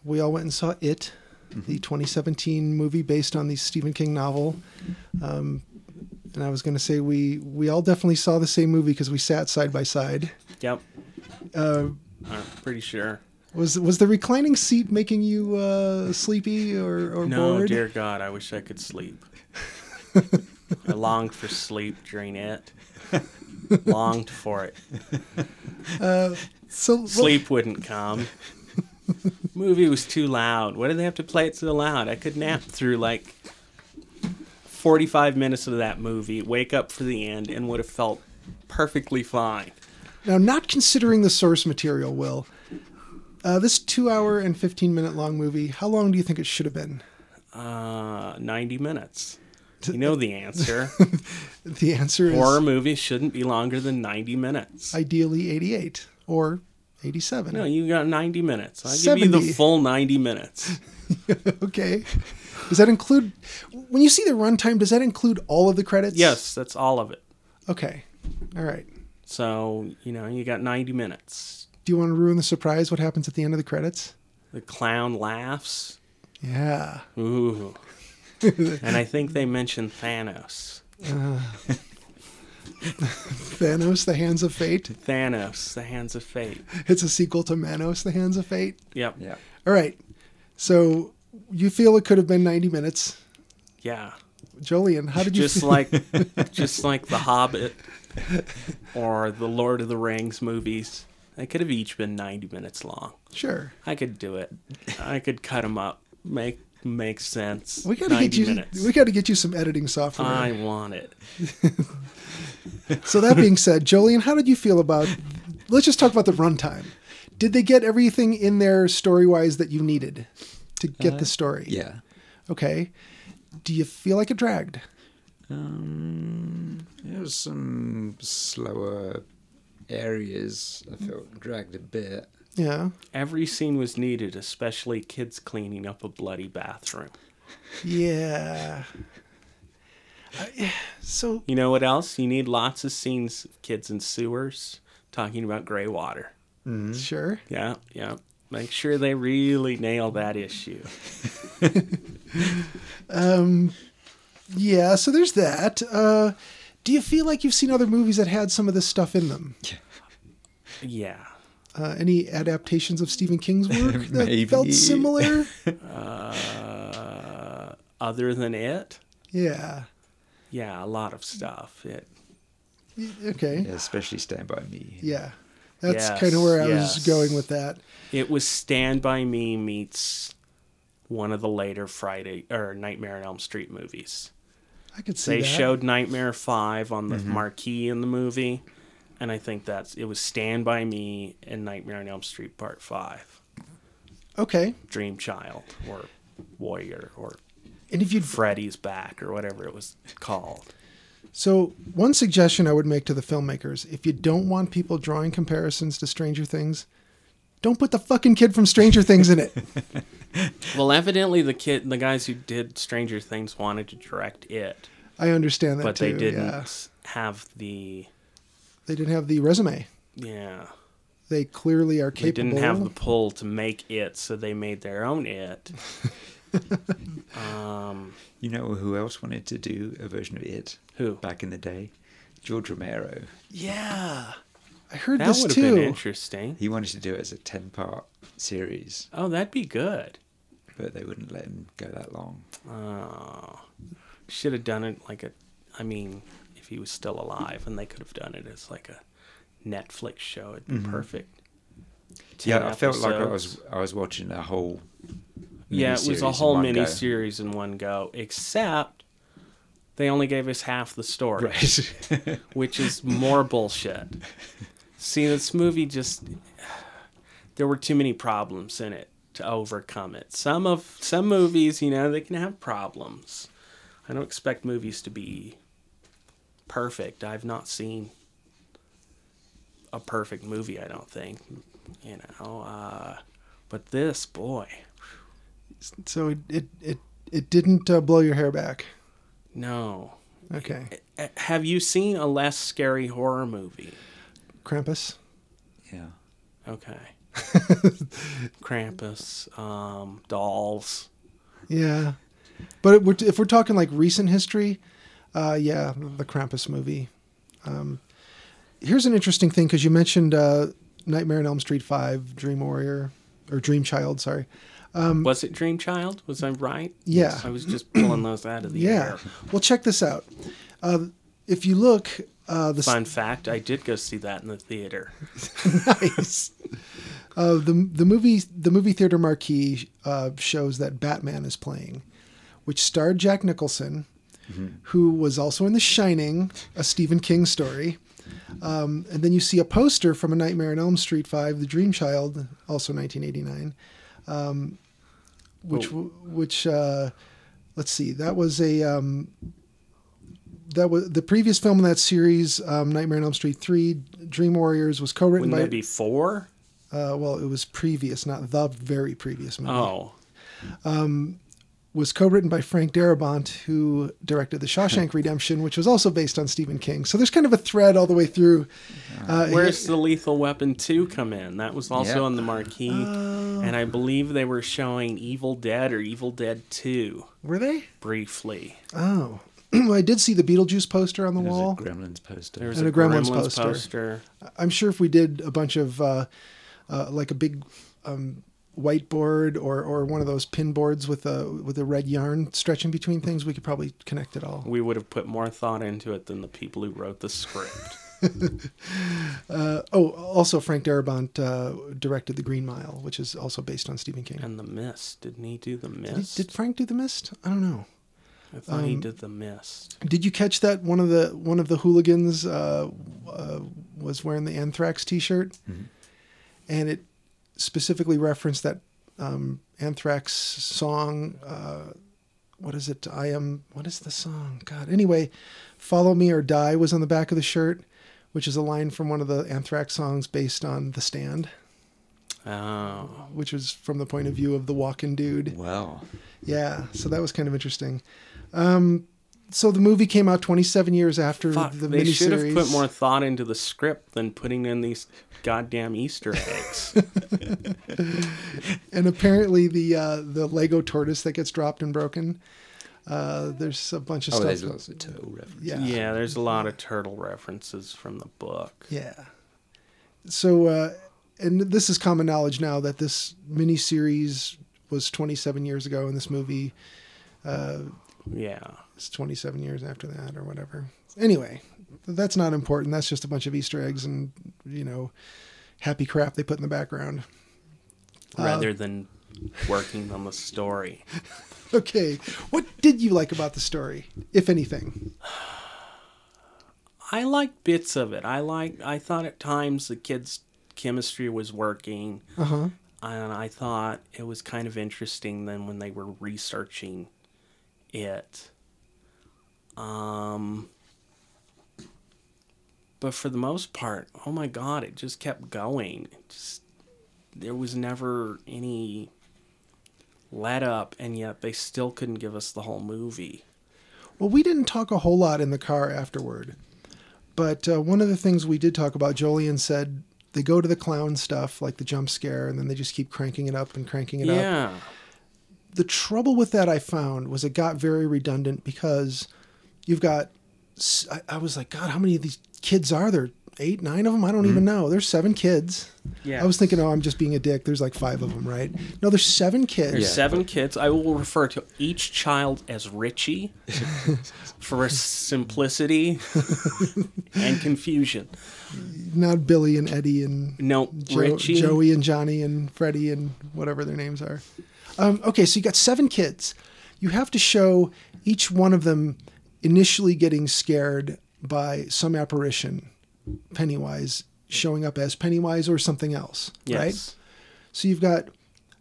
we all went and saw It, the 2017 movie based on the Stephen King novel. Um, and I was going to say we we all definitely saw the same movie because we sat side by side. Yep. Uh, I'm pretty sure. Was was the reclining seat making you uh, sleepy or, or No, bored? dear God, I wish I could sleep. I longed for sleep during it. longed for it. So well, Sleep wouldn't come. Movie was too loud. Why did they have to play it so loud? I could nap through like 45 minutes of that movie, wake up for the end, and would have felt perfectly fine. now, not considering the source material, Will. Uh, this two hour and 15 minute long movie, how long do you think it should have been? Uh, 90 minutes. You know the answer. The answer is Horror movies shouldn't be longer than 90 minutes. ideally 88 or 87. No, you got 90 minutes. I'll give you the full 90 minutes. okay. Does that include when you see the runtime? Does that include all of the credits? Yes, that's all of it. Okay. All right. So, you know, you got 90 minutes. Do you want to ruin the surprise? What happens at the end of the credits? The clown laughs. Yeah. Ooh. and I think they mentioned Thanos. Uh. Thanos, The Hands of Fate. Thanos, the hands of fate. It's a sequel to Manos, The Hands of Fate. Yep. Yeah. All right. So you feel it could have been 90 minutes. Yeah. Jolien, how did you Just feel? like just like The Hobbit or the Lord of the Rings movies. They could have each been 90 minutes long. Sure. I could do it. I could cut them up. Make make sense. We got to get you minutes. we got to get you some editing software. I want it. So that being said, Jolien, how did you feel about? Let's just talk about the runtime. Did they get everything in there story wise that you needed to get the story? Yeah. Okay. Do you feel like it dragged? Um, there was some slower areas. I felt dragged a bit. Yeah. Every scene was needed, especially kids cleaning up a bloody bathroom. Yeah. I- so You know what else? You need lots of scenes of kids in sewers talking about gray water. sure. Yeah, yeah. Make sure they really nail that issue. um, Yeah. So there's that. Uh, do you feel like you've seen other movies that had some of this stuff in them? Yeah. Uh, any adaptations of Stephen King's work that Maybe. felt similar? Uh, other than it, yeah. yeah, a lot of stuff. It, Okay. Yeah, especially Stand By Me. Yeah. That's Yes, kind of where I yes. was going with that. it was Stand By Me meets one of the later Friday or Nightmare on Elm Street movies. I could see They that. showed Nightmare 5 on the mm-hmm. marquee in the movie. And I think that's it was Stand By Me and Nightmare on Elm Street Part 5. Okay. Dream Child or Warrior or And if you'd Freddy's Back or whatever it was called. so one suggestion I would make to the filmmakers, if you don't want people drawing comparisons to Stranger Things, Don't put the fucking kid from Stranger Things in it. Well, evidently the kid, the guys who did Stranger Things wanted to direct it, I understand that but too. they didn't yeah. have the They didn't have the resume. yeah. They clearly are capable. They capable. didn't have the pull to make it, so they made their own it. um, You know who else wanted to do a version of it who? back in the day? George Romero. Yeah, I heard That this would have too. been interesting. He wanted to do it as a 10 part series, Oh, that'd be good. but they wouldn't let him go that long. Oh, should have done it like a. I mean, if he was still alive, and they could have done it as like a Netflix show, it'd be mm-hmm. perfect. 10 yeah, I felt like I was I was watching a whole. Yeah, it was miniseries a in whole one mini series in one go, except they only gave us half the story, Right. which is more bullshit. See, this movie just there were too many problems in it to overcome it. Some of some movies, you know, they can have problems. I don't expect movies to be perfect. I've not seen a perfect movie, I don't think. You know, uh, but this boy, So it it it, it didn't uh, blow your hair back. no. Okay, Have you seen a less scary horror movie? Krampus. yeah. Okay. Krampus, um, dolls. Yeah, but if we're, if we're talking like recent history, uh, yeah, the Krampus movie. Um, here's an interesting thing because you mentioned uh, Nightmare on Elm Street Five, Dream Warrior, or Dream Child. Sorry. Was it Dream Child? Was I right? Um, Yeah. I was just pulling those out of the Yeah. air. Well, check this out. Uh, if you look, uh, the Fun fact: I did go see that in the theater. nice. Uh, the the movie the movie theater marquee uh, shows that Batman is playing, which starred Jack Nicholson, who was also in The Shining, a Stephen King story. Um, and then you see a poster from A Nightmare on Elm Street Five, The Dream Child, also 1989, um, which w which uh, let's see, that was a um, that was the previous film in that series, um, Nightmare on Elm Street Three, Dream Warriors, was co-written Wouldn't by there be four? uh, well, it was previous, not the very previous movie. Oh, Was co-written by Frank Darabont, who directed The Shawshank Redemption, which was also based on Stephen King. So there's kind of a thread all the way through. Uh, where's the Lethal Weapon two come in? That was also Yeah. on the marquee, Oh. and I believe they were showing Evil Dead or Evil Dead two were they? briefly. Oh, well, I did see the Beetlejuice poster on the There's wall. a Gremlins poster. There was And a a Gremlins Gremlins, poster. poster. I'm sure if we did a bunch of uh, uh, like a big um, whiteboard or, or one of those pin boards with a with a red yarn stretching between things, we could probably connect it all. We would have put more thought into it than the people who wrote the script. Uh, oh, also Frank Darabont uh, directed The Green Mile, which is also based on Stephen King. and the Mist. Didn't he do the Did, he- Mist? did Frank do The Mist? I don't know. I thought he um, did the Mist. Did you catch that one of the one of the hooligans uh, uh, was wearing the Anthrax T-shirt, and it specifically referenced that um, Anthrax song. Uh, what is it? I am. What is the song? God. Anyway, "Follow Me or Die" was on the back of the shirt, which is a line from one of the Anthrax songs based on "The Stand," Oh, which was from the point of view of the walking dude. Wow. Yeah, so that was kind of interesting. Um, so the movie came out 27 years after fuck! the They should have put more thought into the script than putting in these goddamn Easter eggs. And apparently the uh, the Lego tortoise that gets dropped and broken. Uh, there's a bunch of Oh, stuff. there's lots of turtle references. yeah, yeah, there's a lot of turtle references from the book. yeah. So, uh, and this is common knowledge now that this miniseries was 27 years ago, and this movie Yeah, It's 27 years after that, or whatever. Anyway, that's not important. That's just a bunch of Easter eggs and you know, happy crap they put in the background. rather than working on the story. Okay, what did you like about the story, if anything? I liked bits of it. I like. I thought at times the kids' chemistry was working, Uh huh. and I thought it was kind of interesting. Then when they were researching it, um, but for the most part, oh my god, it just kept going. It just there was never any let up, and yet they still couldn't give us the whole movie. Well, we didn't talk a whole lot in the car afterward, but uh, one of the things we did talk about, Jolien said they go to the clown stuff, like the jump scare, and then they just keep cranking it up and cranking it up. Yeah. The trouble with that I found was it got very redundant because you've got I was like, God, how many of these kids are there? Eight, nine of them? I don't mm-hmm. even know. There's seven kids. Yeah. I was thinking, oh, I'm just being a dick. There's like five of them, right? No, there's seven kids. There's Yeah. seven kids. I will refer to each child as Richie for simplicity and confusion. Not Billy and Eddie and No, Jo- Richie. Joey and Johnny and Freddie and whatever their names are. Um, okay, so you got seven kids. You have to show each one of them initially getting scared by some apparition, Pennywise showing up as Pennywise or something else, yes. right? So you've got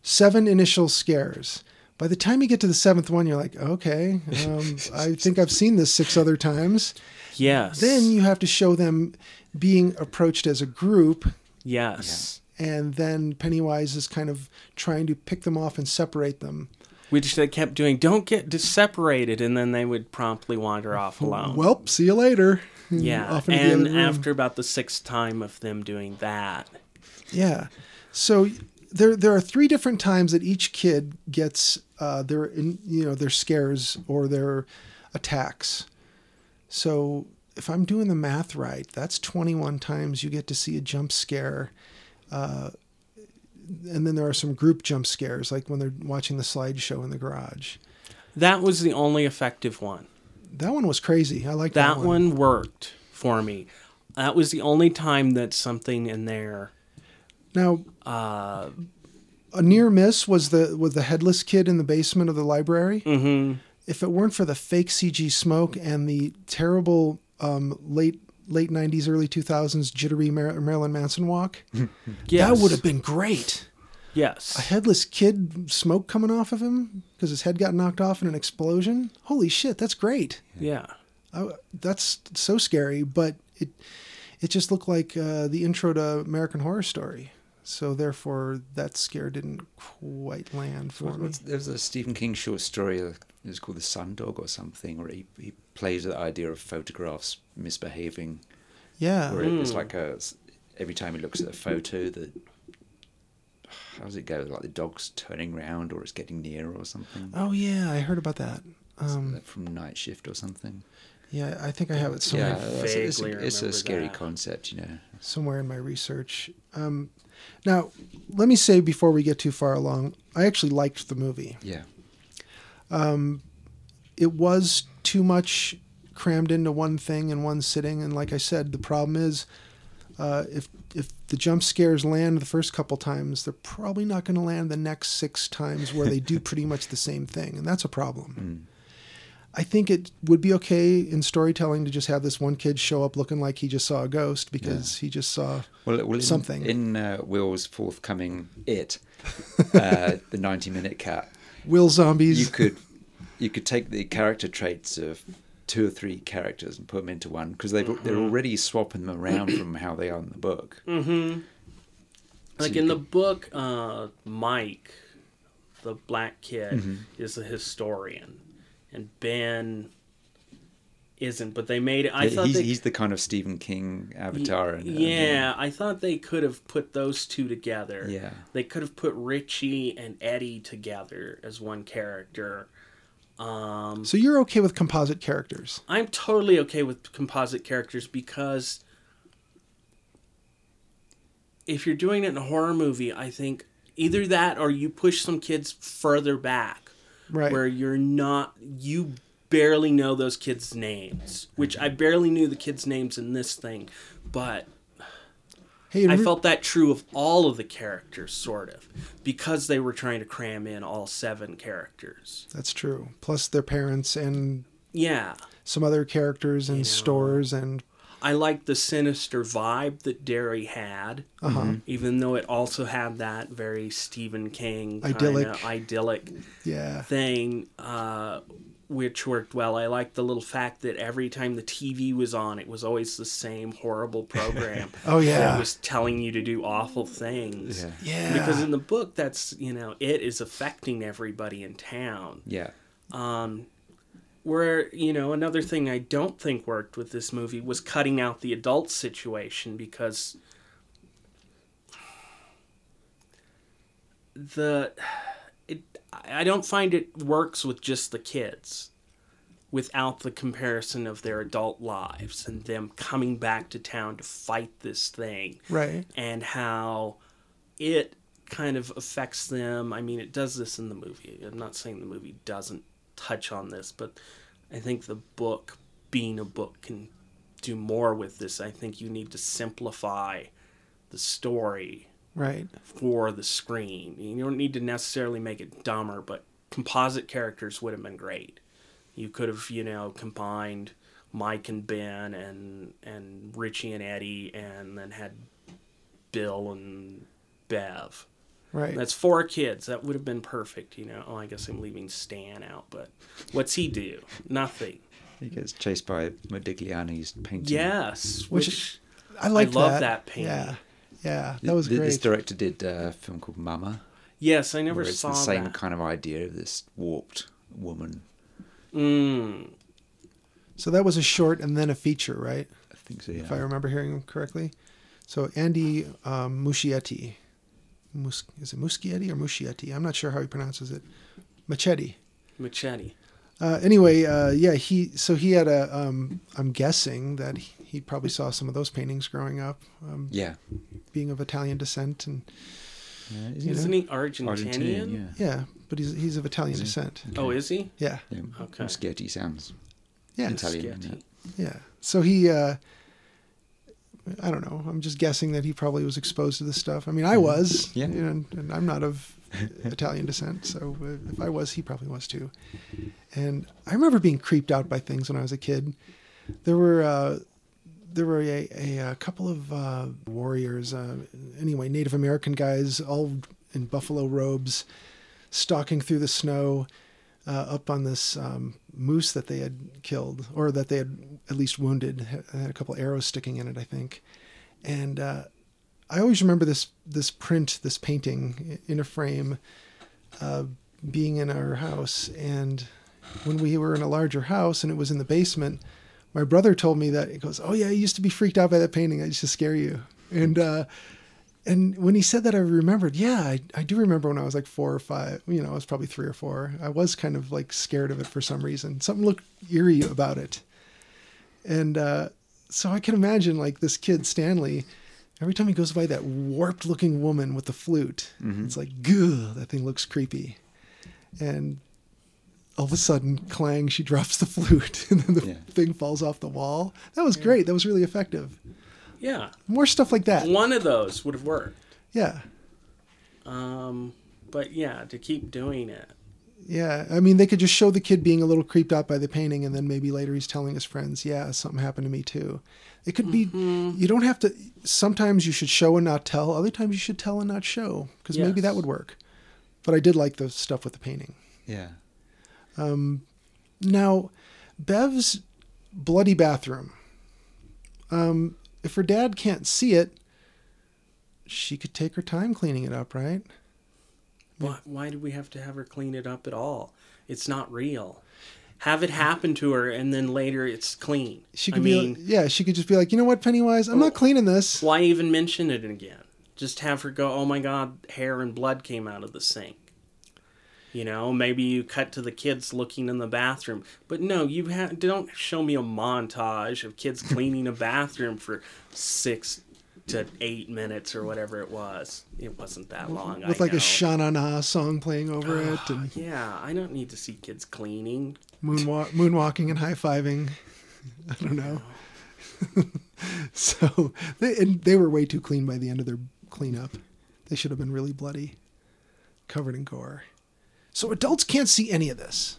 seven initial scares. By the time you get to the seventh one, you're like, okay, um, I think I've seen this six other times. Yes. Then you have to show them being approached as a group Yes. And then Pennywise is kind of trying to pick them off and separate them. Which they kept doing. Don't get separated, and then they would promptly wander off alone. Well, see you later. yeah. off into the And other after about the sixth time of them doing that, Yeah. So there there are three different times that each kid gets uh, their in, you know their scares or their attacks. So if I'm doing the math right, that's 21 times you get to see a jump scare. Uh, and then there are some group jump scares, like when they're watching the slideshow in the garage. that was the only effective one. That one was crazy. I like that, That one worked for me. That was the only time that something in there. Now, Uh, a near miss was the was the headless kid in the basement of the library. mhm. If it weren't for the fake CG smoke and the terrible um, late late '90s, early 2000s jittery Mar- Marilyn Manson walk, Yes. that would have been great. Yes. A headless kid, smoke coming off of him because his head got knocked off in an explosion. Holy shit, that's great. Yeah. I, that's so scary, but it it just looked like uh, the intro to American Horror Story. So therefore, that scare didn't quite land for me. There's a Stephen King short story. uh, It's called The Sun Dog or something, where he, he plays with the idea of photographs misbehaving. Yeah, Where it's like a every time he looks at a photo, the how does it go? Like the dog's turning round, or it's getting near, or something. Oh yeah, I heard about that. Um, Like from Night Shift or something. yeah, I think I have it somewhere, yeah, it's, it's, it's a scary that. concept, you know. somewhere in my research. Um, now, let me say before we get too far along, I actually liked the movie. Yeah, It was too much crammed into one thing in one sitting, and like I said, the problem is uh, if if the jump scares land the first couple times, they're probably not going to land the next six times where they do pretty much the same thing, and that's a problem. I think it would be okay in storytelling to just have this one kid show up looking like he just saw a ghost because he just saw well, well in, something. in uh, Will's forthcoming It, uh, the ninety-minute cat. Will zombies. you could you could take the character traits of two or three characters and put them into one because they they're already swapping them around from how they are in the book. Like you in the book, uh, Mike, the black kid, Mm-hmm. is a historian, and Ben isn't. But they made it. I Yeah, thought he's, they, he's the kind of Stephen King avatar. and, yeah, I thought they could have put those two together. Yeah. They could have put Richie and Eddie together as one character. Um, so you're okay with composite characters? I'm totally okay with composite characters because if you're doing it in a horror movie, I think either that or you push some kids further back Right. where you're not you barely know those kids' names, which I barely knew the kids' names in this thing, but Hey, I felt that true of all of the characters, sort of, because they were trying to cram in all seven characters. that's true. Plus their parents and Yeah. some other characters and know. stores and I liked the sinister vibe that Derry had, uh-huh. even though it also had that very Stephen King kind Idyllic. of idyllic yeah. thing. Uh, which worked well. I liked the little fact that every time the TV was on, it was always the same horrible program. Oh, yeah. that was telling you to do awful things. Yeah. Yeah. Because in the book, that's you know, it is affecting everybody in town. Yeah. Um, where you know another thing I don't think worked with this movie was cutting out the adult situation because the it I don't find it works with just the kids without the comparison of their adult lives and them coming back to town to fight this thing right. and how it kind of affects them. I mean, it does this in the movie. I'm not saying the movie doesn't touch on this, but I think the book, being a book, can do more with this. I think you need to simplify the story Right. for the screen. You don't need to necessarily make it dumber, but composite characters would have been great. You could have, you know, combined Mike and Ben and and Richie and Eddie and then had Bill and Bev. Right. That's four kids. That would have been perfect, you know. Oh, I guess I'm leaving Stan out, but what's he do? Nothing. He gets chased by Modigliani's painting. Yes, Which- which, I like love that. that painting. Yeah. Yeah. That was Th- great. This director did uh, a film called Mama, yes, I never where it's saw the same that. kind of idea of this warped woman. Mm, So that was a short and then a feature, right? I think so. Yeah. If I remember hearing correctly. So Andy um, Muschietti. Mus- is it Muschietti or Muschietti? I'm not sure how he pronounces it. Machetti. Machetti. Uh, anyway, uh, yeah, he so he had a. Um, I'm guessing that he, he probably saw some of those paintings growing up, um, yeah. being of Italian descent, and yeah is You Isn't he Argentinian? Argentinian? Yeah. yeah, but he's he's of Italian descent. Oh, is he? Yeah, yeah. Okay. Muschietti sounds yeah, Italian. Sketchy. yeah. So he, uh, I don't know. I'm just guessing that he probably was exposed to this stuff. I mean, I was, Yeah. and, and I'm not of Italian descent, so uh, if I was, he probably was too. And I remember being creeped out by things when I was a kid. There were uh, there were a, a, a couple of uh, warriors, uh, anyway, Native American guys, all in buffalo robes, stalking through the snow uh, up on this um, moose that they had killed, or that they had at least wounded. Had- had a couple arrows sticking in it, I think. And uh, I always remember this this print, this painting in a frame, uh, being in our house. And when we were in a larger house and it was in the basement, my brother told me that he goes, "Oh yeah, I used to be freaked out by that painting. I used to scare you." And uh, and when he said that, I remembered. Yeah, I, I do remember when I was like four or five. You know, I was probably three or four. I was kind of like scared of it for some reason. Something looked eerie about it. And uh, so I can imagine like this kid Stanley. Every time he goes by that warped-looking woman with the flute, it's like, that thing looks creepy. And all of a sudden, clang, she drops the flute, and then the Yeah. thing falls off the wall. That was great. That was really effective. Yeah. More stuff like that. One of those would have worked. Yeah. Um, but yeah, to keep doing it. Yeah, I mean, they could just show the kid being a little creeped out by the painting, and then maybe later he's telling his friends, "Yeah, something happened to me too." It could be. You don't have to. Sometimes you should show and not tell. Other times you should tell and not show, because maybe that would work. But I did like the stuff with the painting. Yeah. Now, Bev's bloody bathroom. Um, if her dad can't see it, she could take her time cleaning it up, right? Why, why do we have to have her clean it up at all? It's not real. Have it happen to her, and then later it's clean. She I could mean, be. Yeah, she could just be like, you know what, Pennywise, I'm not cleaning this. why even mention it again? Just have her go, oh my god, hair and blood came out of the sink. You know, maybe you cut to the kids looking in the bathroom. But no, you ha- don't show me a montage of kids cleaning a bathroom for six to eight minutes or whatever it was. It wasn't that long. with I like a know. Sha Na Na song playing over it ah, and Yeah, I don't need to see kids cleaning. moonwalk, moonwalking and high fiving. I don't know. so they and they were way too clean by the end of their cleanup. They should have been really bloody, covered in gore. So adults can't see any of this.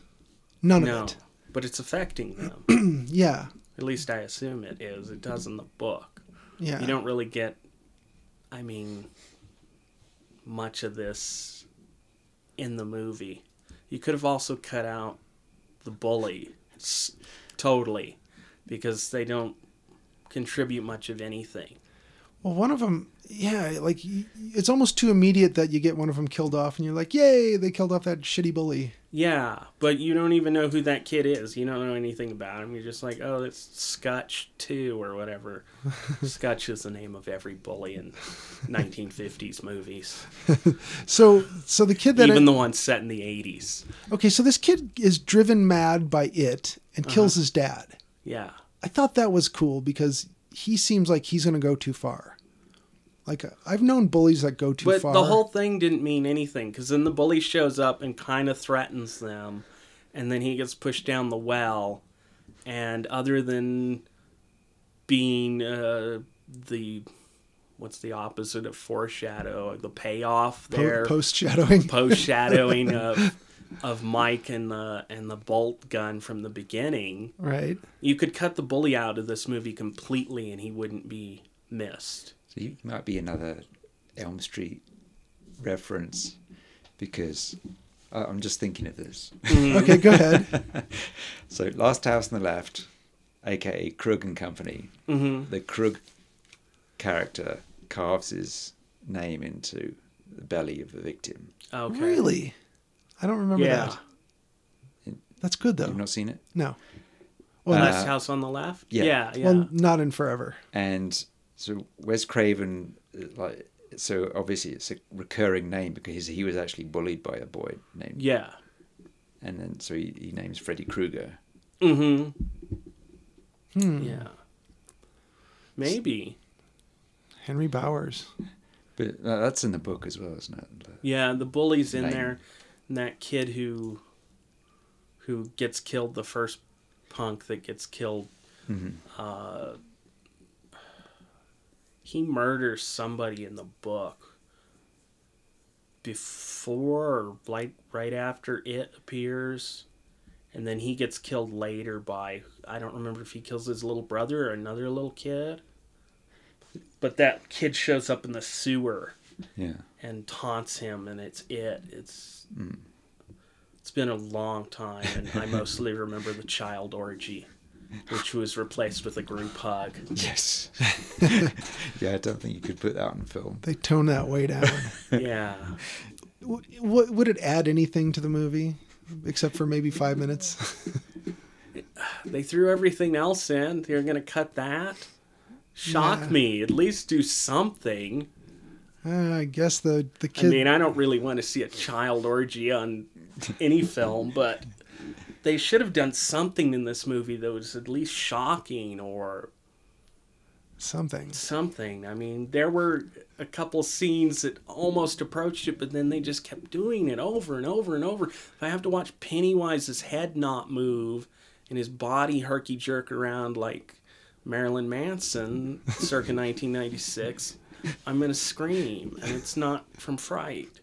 None No, of it. but it's affecting them. Yeah, At least I assume it is. It does in the book. yeah. You don't really get, I mean, much of this in the movie. You could have also cut out the bully, totally, because they don't contribute much of anything. Well, one of them, yeah, like it's almost too immediate that you get one of them killed off, and you're like, "Yay, they killed off that shitty bully." Yeah, but you don't even know who that kid is. You don't know anything about him. You're just like, oh, it's Scotch Two or whatever. Scotch is the name of every bully in 1950s movies, So, so the kid that even the one set in the 80s. okay, so this kid is driven mad by it and Uh-huh. kills his dad. Yeah, I thought that was cool because he seems like he's going to go too far. Like I've known bullies that go too but far. the whole thing didn't mean anything because then the bully shows up and kind of threatens them, and then he gets pushed down the well, and other than being uh, the what's the opposite of foreshadow, the payoff there. post shadowing. post shadowing of of Mike and the and the bolt gun from the beginning. right. You could cut the bully out of this movie completely and he wouldn't be missed. So you might be another Elm Street reference because I- I'm just thinking of this. Okay, go ahead. so Last House on the Left, aka Krug and Company, Mm-hmm. the Krug character carves his name into the belly of the victim. Okay. Really? I don't remember Yeah. that. That's good though. You've not seen it? No. Well, Last Uh, house on the left? yeah. Yeah, yeah. well, not in forever. And so Wes Craven, uh, like, so obviously it's a recurring name because he was actually bullied by a boy named, yeah. and then so he, he names Freddy Krueger. Mm-hmm. Hmm. Yeah. Maybe. Henry Bowers. But uh, that's in the book as well, isn't it? Yeah, the bully's in there. And that kid who who gets killed, the first punk that gets killed, Mhm. uh, he murders somebody in the book before or like right after it appears. And then he gets killed later by I don't remember if he kills his little brother or another little kid. But that kid shows up in the sewer Yeah. and taunts him, and it's it. It's hmm. it's been a long time, and I mostly remember the child orgy, which was replaced with a group hug. Yes. yeah, I don't think you could put that on film. They tone that way down. Yeah, W- w- would it add anything to the movie except for maybe five minutes? they threw everything else in. They're gonna cut that. Shock Yeah. me. At least do something. Uh, I guess the the kid. I mean, I don't really want to see a child orgy on any film, but they should have done something in this movie that was at least shocking or something. something. I mean, there were a couple scenes that almost approached it, but then they just kept doing it over and over and over. If I have to watch Pennywise's head not move and his body herky jerk around like Marilyn Manson circa 1996, I'm going to scream, and it's not from fright.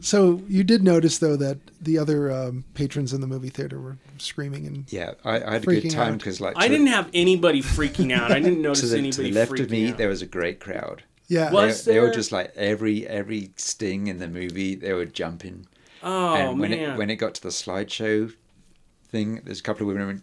So you did notice though that the other um, patrons in the movie theater were screaming and Yeah, I, I had a good time because like I didn't have anybody freaking out. I didn't to notice the, anybody to the left freaking of me out. there was a great crowd. yeah. What? They, Was they were just like every every sting in the movie they were jumping. oh and when man! it when it got to the slideshow thing, there's a couple of women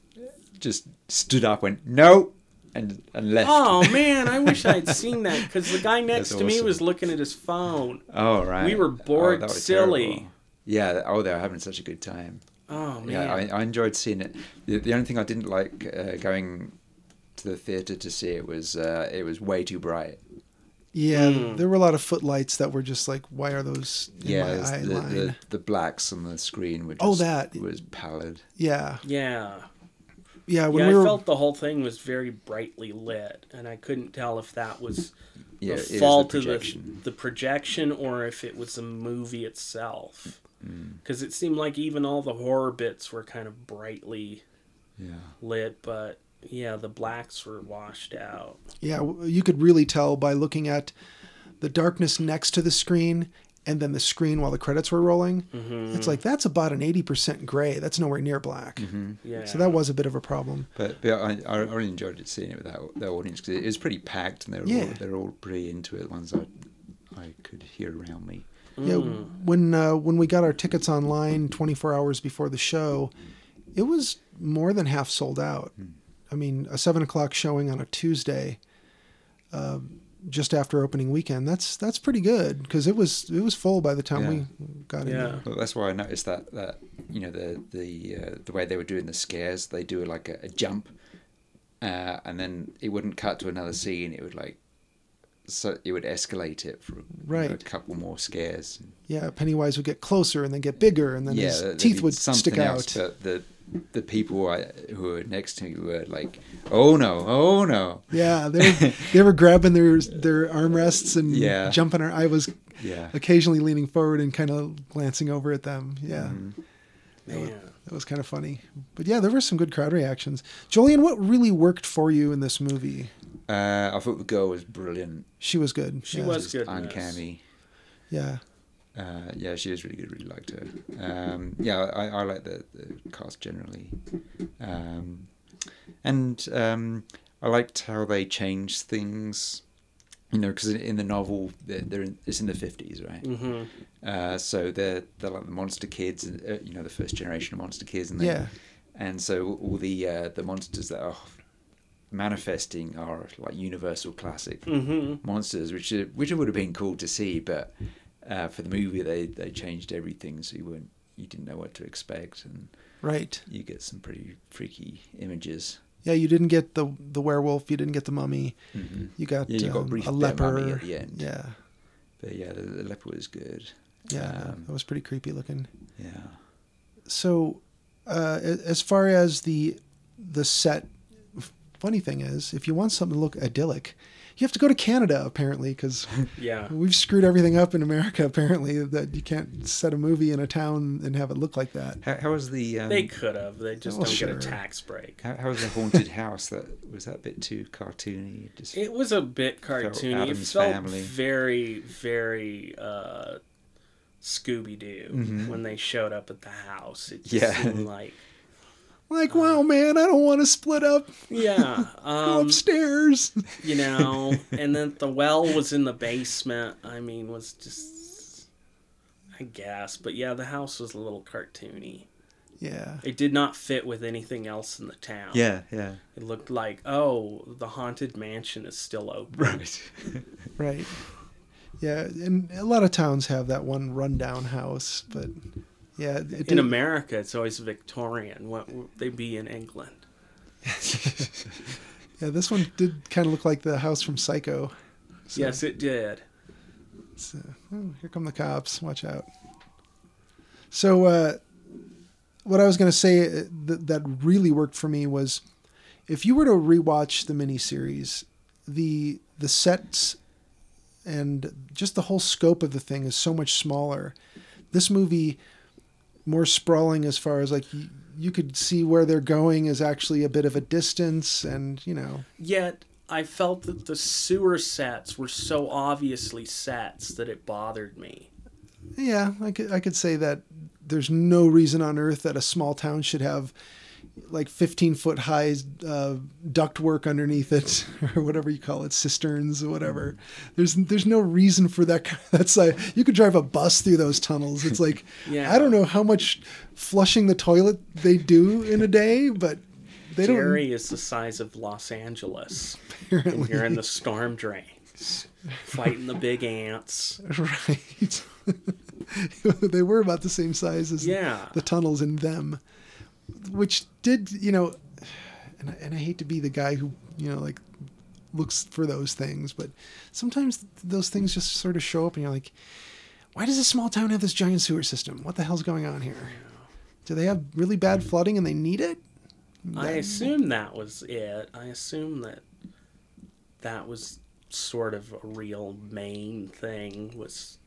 just stood up, went no, and and left. Oh man, I wish I'd seen that because the guy next That's to me was looking at his phone. Oh right. We were bored that was silly. terrible. Yeah. Oh, they were having such a good time. Oh man, Yeah, I, I enjoyed seeing it. The, the only thing I didn't like uh, going to the theater to see it was uh, it was way too bright. Yeah, Hmm. there were a lot of footlights that were just like, why are those in yeah, my eye the, line? the the blacks on the screen were just, Oh, that. was pallid. Yeah, yeah, yeah. When yeah. we I were, felt the whole thing was very brightly lit, and I couldn't tell if that was Yeah, the it is fault the of the projection. the projection or if it was the movie itself. Mm. Because it seemed like even all the horror bits were kind of brightly Yeah. lit, but yeah, the blacks were washed out. yeah, you could really tell by looking at the darkness next to the screen and then the screen while the credits were rolling. Mm-hmm. It's like that's about an eighty percent gray. That's nowhere near black. Yeah. So that was a bit of a problem. But, but I, I really enjoyed it seeing it with that, that audience because it was pretty packed and they were Yeah. all, they were all pretty into it. The ones I I could hear around me. Yeah, when uh, when we got our tickets online 24 hours before the show, it was more than half sold out. I mean, a seven o'clock showing on a Tuesday, uh, just after opening weekend. That's that's pretty good because it was it was full by the time we got in. Yeah. Well, that's why I noticed that that you know the the uh, the way they were doing the scares, they do like a, a jump, uh, and then it wouldn't cut to another scene. It would like so it would escalate it for you know, a couple more scares. Yeah, Pennywise would get closer and then get bigger, and then yeah, his teeth would stick else, out. But the the people I, who were next to me were like, "Oh no, oh no." Yeah, they were, they were grabbing their their armrests and Yeah. jumping. Ar- I was Yeah. occasionally leaning forward and kind of glancing over at them. Yeah, Mm-hmm. Man. that was kind of funny. But yeah, there were some good crowd reactions. Jolien, what really worked for you in this movie? Uh, I thought the girl was brilliant. She was good. She yeah. was good. in this. uncanny. Yeah, Uh, yeah, she was really good. Really liked her. Um, yeah, I, I like the, the cast generally, um, and um, I liked how they changed things. You know, because in, in the novel, they're, they're in, it's in the fifties, right? Mhm. Uh, so they're they're like the monster kids, uh, you know, the first generation of monster kids, and they, Yeah. and so all the uh, the monsters that are manifesting are like universal classic Mhm. monsters, which are, which would have been cool to see, but uh, for the movie they, they changed everything, so you weren't you didn't know what to expect, and right. you get some pretty freaky images. Yeah, you didn't get the the werewolf. You didn't get the mummy. Mhm. You got, Yeah, you got um, brief a leper. at the end. Yeah, But yeah, the, the leper was good. yeah, Um, that was pretty creepy looking. yeah. so uh, as far as the the set funny thing is if you want something to look idyllic you have to go to canada apparently because Yeah. we've screwed everything up in america apparently that you can't set a movie in a town and have it look like that How, how was the um, They could have. They just Well, don't sure. get a tax break. how, how was the haunted house? That was that a bit too cartoony. Just It was a bit cartoony. It Addams felt Family. very, very uh, Scooby Doo when they showed up at the house. It just Yeah. seemed like like wow man i don't want to split up yeah. go Um, upstairs you know, and then the well was in the basement. I mean, was just, I guess, but yeah, the house was a little cartoony. yeah It did not fit with anything else in the town. yeah, yeah, It looked like, oh, the haunted mansion is still open. right. right yeah and a lot of towns have that one rundown house but yeah it In did- America, it's always Victorian. What would they be in England? yeah this one did kind of look like the house from psycho So- Yes, it did. So, oh, here come the cops. Watch out. So, uh, what I was going to say uh, that, that really worked for me was if you were to rewatch the miniseries, the the sets and just the whole scope of the thing is so much smaller. This movie, more sprawling as far as like you, you could see where they're going is actually a bit of a distance, and you know, Yet, I felt that the sewer sets were so obviously sets that it bothered me. Yeah, I could I could say that there's no reason on earth that a small town should have like 15 foot high uh, duct work underneath it or whatever you call it cisterns or whatever there's there's no reason for that that's like you could drive a bus through those tunnels it's like Yeah. i don't know how much flushing the toilet they do in a day but they Derry is the size of Los Angeles. And you're in the storm drains, fighting the big ants. right they were about the same size as Yeah. the tunnels in them, which did you know, and I, and I hate to be the guy who you know like looks for those things, but sometimes those things just sort of show up, and you're like, why does a small town have this giant sewer system? What the hell's going on here? Do they have really bad flooding and they need it? I assume that was it. I assume that that was sort of a real main thing was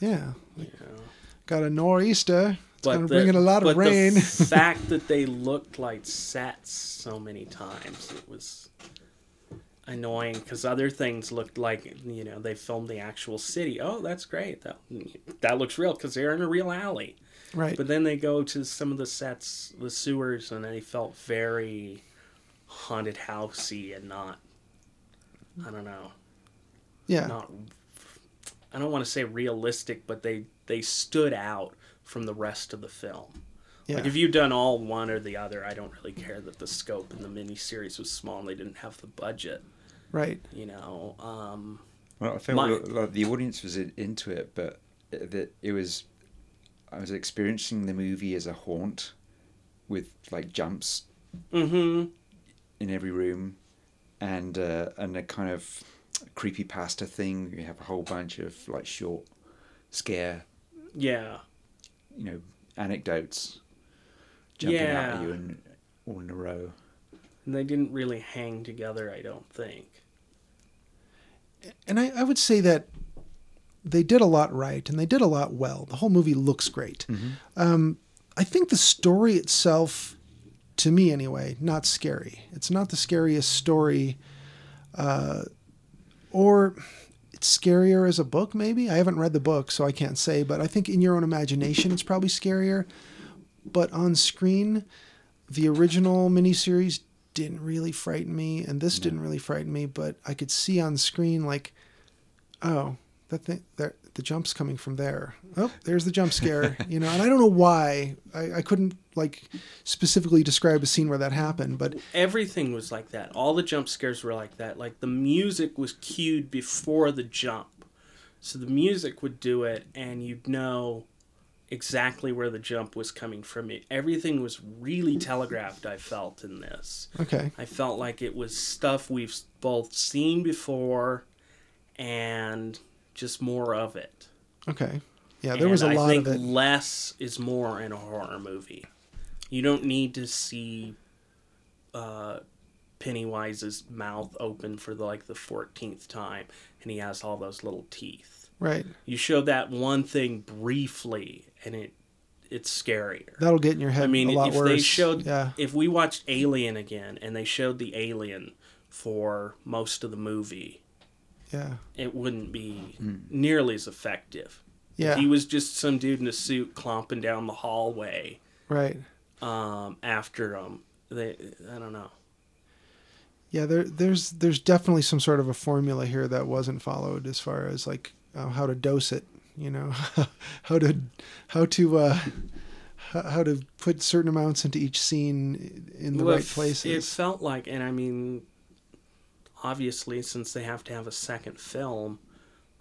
Yeah, you know got a nor'easter. But the, bring in a lot of rain. the fact that they looked like sets so many times it was annoying because other things looked like you know they filmed the actual city oh that's great that that looks real because they're in a real alley right. but then they go to some of the sets the sewers and they felt very haunted housey and not i don't know yeah. not I don't want to say realistic, but they they stood out from the rest of the film. Yeah. Like if you've done all one or the other, I don't really care that the scope in the miniseries was small and they didn't have the budget. right. You know, um, Well, I felt My- like the audience was in- into it, but it- that it was. I was experiencing the movie as a haunt, with like jumps hmm in every room, and uh, and a kind of creepy pasta thing. You have a whole bunch of like short scare, yeah, you know, anecdotes jumping out Yeah. at you and all in a row. and they didn't really hang together. I don't think. And I, I would say that they did a lot right and they did a lot well. The whole movie looks great. Um, I think the story itself, to me anyway, not scary. It's not the scariest story, uh, or it's scarier as a book. Maybe I haven't read the book, so I can't say. But I think in your own imagination, it's probably scarier. But on screen, the original miniseries didn't really frighten me, and this didn't really frighten me. But I could see on screen like, oh, that thing, there, the jump's coming from there. Oh, there's the jump scare, you know. And I don't know why. I, I couldn't like specifically describe a scene where that happened, but Everything was like that. All the jump scares were like that. Like the music was cued before the jump, so the music would do it, and you'd know exactly where the jump was coming from. It everything was really telegraphed. I felt in this. okay, I felt like it was stuff we've both seen before, and just more of it. okay, yeah. There was a And lot I think of it. less is more in a horror movie. You don't need to see uh, Pennywise's mouth open for the, like the fourteenth time, and he has all those little teeth. Right, You show that one thing briefly, and it it's scarier. that'll get in your head I mean, a lot if worse. they showed, yeah, if we watched Alien again, and they showed the alien for most of the movie, yeah, it wouldn't be nearly as effective. yeah. If he was just some dude in a suit clomping down the hallway right. um, after him, they I don't know. Yeah, there, there's there's definitely some sort of a formula here that wasn't followed as far as like uh, how to dose it. You know, how to how to uh, how how to put certain amounts into each scene in the Well, right it f- It felt like, and I mean, obviously, since they have to have a second film,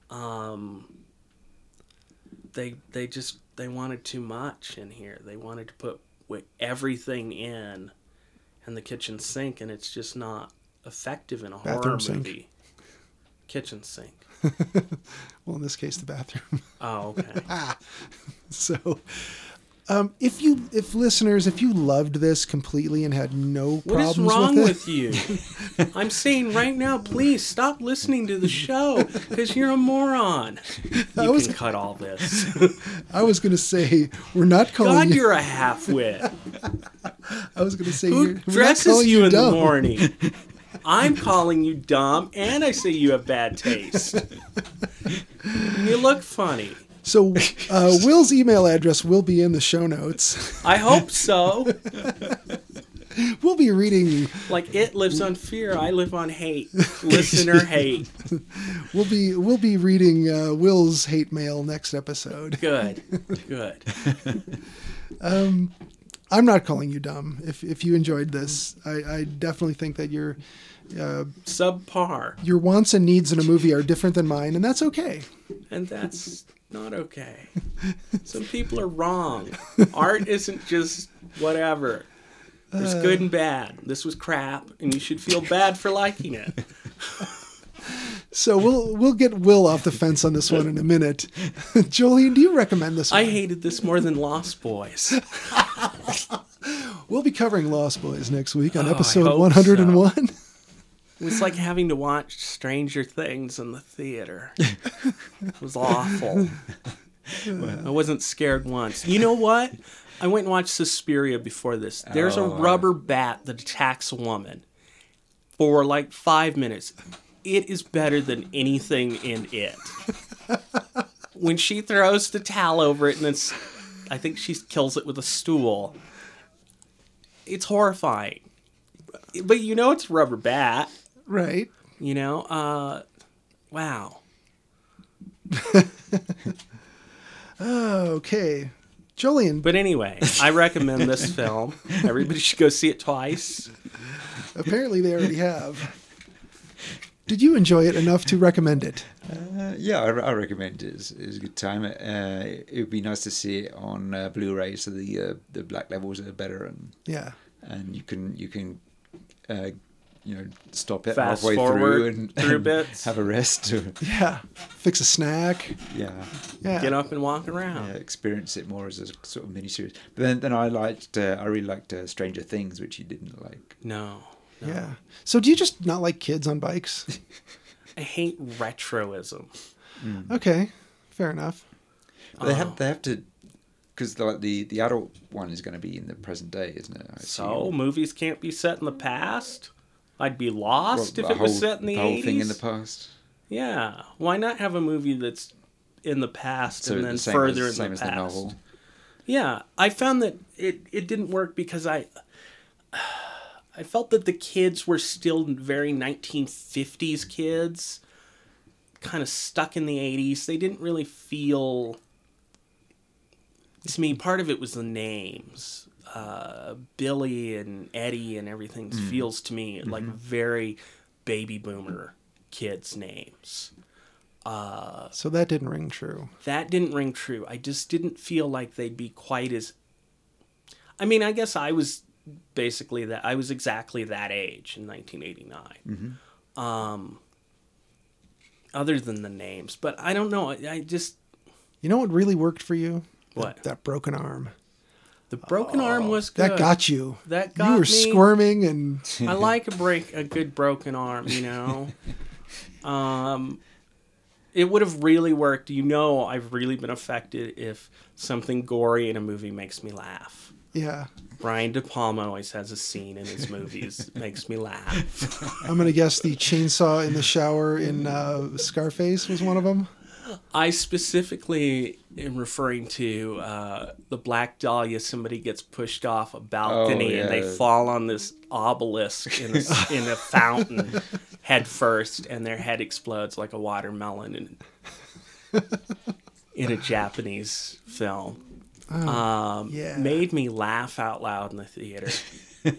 um, they they just they wanted too much in here. They wanted to put everything in, and the kitchen sink, and it's just not effective in a horror sink. movie. Kitchen sink. well, in this case, the bathroom. Oh, okay. so, um, if you if listeners, if you loved this completely and had no What is problems wrong with it, with, you? I'm saying right now, please stop listening to the show because you're a moron. I You was- can cut all this. I was going to say we're not calling God, you. you're a half-wit. I was going to say Who you're, we're not dresses calling you in the morning? I'm calling you dumb, and I say you have bad taste. You look funny. So, uh, Will's email address will be in the show notes. I hope so. We'll be reading. Like it lives on fear, I live on hate. Listener hate. We'll be we'll be reading uh, Will's hate mail next episode. Good. Good. I'm not calling you dumb. If if you enjoyed this, I, I definitely think that your uh, Subpar. your wants and needs in a movie are different than mine, and that's okay. And that's not okay. Some people are wrong. Art isn't just whatever. There's good and bad. This was crap, and you should feel bad for liking it. So we'll we'll get Will off the fence on this one in a minute. Jolien, do you recommend this? I hated this more than Lost Boys. We'll be covering Lost Boys next week on Oh, episode hope 101. It was like having to watch Stranger Things in the theater. It was awful. I wasn't scared once. You know what? I went and watched Suspiria before this. There's a Oh. rubber bat that attacks a woman for like five minutes. It is better than anything in it. When she throws the towel over it and then I think she kills it with a stool. It's horrifying. But you know it's a rubber bat. Right. You know, uh, wow. Okay, Jolien. But anyway, I recommend this film. Everybody should go see it twice. apparently, they already have. Did you enjoy it enough to recommend it? Uh, yeah, I, I recommend it. It's, it's a good time. Uh, it would be nice to see it on uh, Blu-ray, so the uh, the black levels are better, and Yeah. and you can you can uh, you know stop it Fast halfway forward through and, through and bits. have a rest. Or, Yeah. Fix a snack. yeah, Yeah. Get up and walk around. yeah, experience it more as a sort of mini series. But then then I liked uh, I really liked uh, Stranger Things, which you didn't like. No. no. Yeah. So do you just not like kids on bikes? I hate retroism. Okay. Fair enough. But they Oh. have they have to because like the the adult one is going to be in the present day, isn't it? I So movies can't be set in the past. I'd be lost Well, if the it was set in the, the whole 80s. thing in the past. Yeah. Why not have a movie that's in the past So and the then same further as, in same the as past? the novel. Yeah, I found that it it didn't work because I I felt that the kids were still very 1950s kids, kind of stuck in the 80s. They didn't really feel to me part of it was the names. Uh, Billy and Eddie and everything feels to me like very baby boomer kids names. So that didn't ring true. that didn't ring true. I just didn't feel like they'd be quite as. I mean, I guess I was basically that. I was exactly that age in 1989. Um, other than the names, but I don't know. I, I just You know what really worked for you? what That, that broken arm. The broken arm was good. That got you. That got you were me. squirming and I like a break, a good broken arm. You know, um, it would have really worked. You know, I've really been affected if something gory in a movie makes me laugh. yeah. Brian De Palma always has a scene in his movies makes me laugh. I'm gonna guess the chainsaw in the shower in uh, Scarface was one of them. I specifically am referring to uh, the Black Dahlia. Somebody gets pushed off a balcony and they fall on this obelisk in a, in a fountain head first, and their head explodes like a watermelon in, in a Japanese film. um, yeah. Made me laugh out loud in the theater.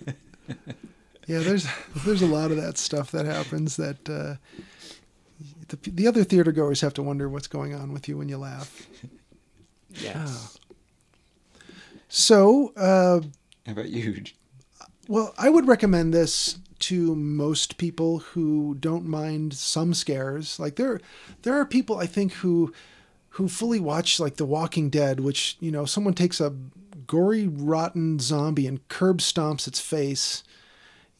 Yeah, there's there's a lot of that stuff that happens that uh, the the other theater goers have to wonder what's going on with you when you laugh. Yes. So, uh, How about you? well, I would recommend this to most people who don't mind some scares. Like there, there are people I think who who fully watch like The Walking Dead, which you know someone takes a gory, rotten zombie and curb stomps its face.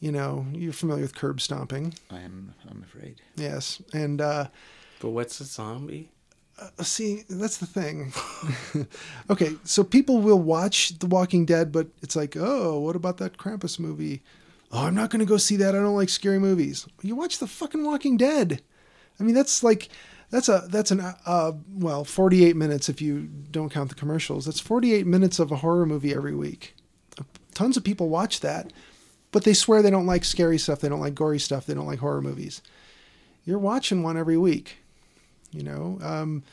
You know, you're familiar with curb stomping, I am. I'm afraid. yes, and. uh But what's a zombie? see that's the thing okay so people will watch the walking dead but it's like oh what about that krampus movie oh i'm not going to go see that i don't like scary movies you watch the fucking walking dead i mean that's like that's a that's an uh well 48 minutes if you don't count the commercials that's 48 minutes of a horror movie every week tons of people watch that but they swear they don't like scary stuff they don't like gory stuff they don't like horror movies. You're watching one every week you know? Um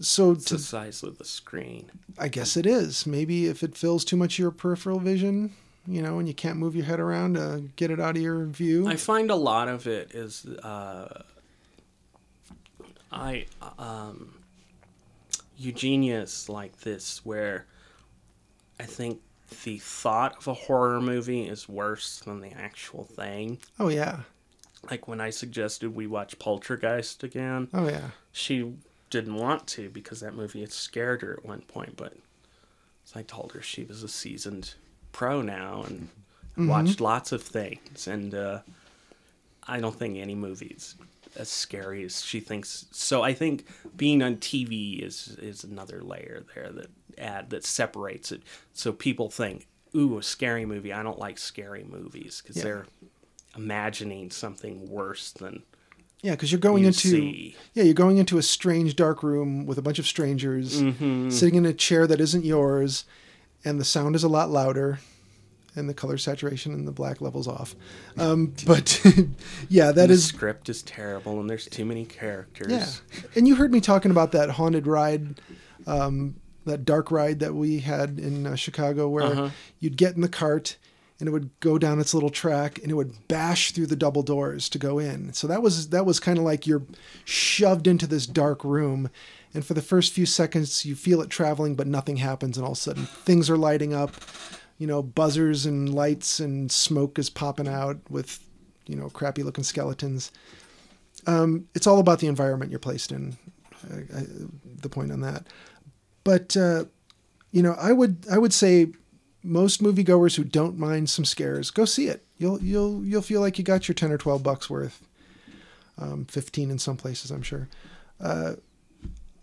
so It's to, the size of the screen. i guess it is. Maybe if it fills too much of your peripheral vision you know and you can't move your head around to get it out of your view. I find a lot of it is uh, I um, like this where I think the thought of a horror movie is worse than the actual thing. oh yeah Like when I suggested we watch Poltergeist again, oh yeah she didn't want to because that movie had scared her at one point. But I told her she was a seasoned pro now and watched lots of things, and uh, I don't think any movie's as scary as she thinks. So I think being on TV is is another layer there that add that separates it. So people think, "Ooh, a scary movie." I don't like scary movies because Yeah. they're imagining something worse than yeah because you're going you into see. yeah you're going into a strange dark room with a bunch of strangers Mm-hmm. sitting in a chair that isn't yours and the sound is a lot louder and the color saturation and the black levels off um, but yeah that the is script is terrible and there's too many characters. Yeah, and you heard me talking about that haunted ride um, that dark ride that we had in uh, Chicago, where Uh-huh. you'd get in the cart and it would go down its little track and it would bash through the double doors to go in. So that was that was kind of like you're shoved into this dark room, and for the first few seconds you feel it traveling, but nothing happens, and all of a sudden things are lighting up, you know, buzzers and lights and smoke is popping out with, you know, crappy looking skeletons. Um, it's all about the environment you're placed in. I, I, the point on that, but uh, you know, I would I would say most moviegoers who don't mind some scares, go see it. You'll you'll you'll feel like you got your ten or twelve bucks worth. Um, Fifteen in some places, I'm sure. Uh,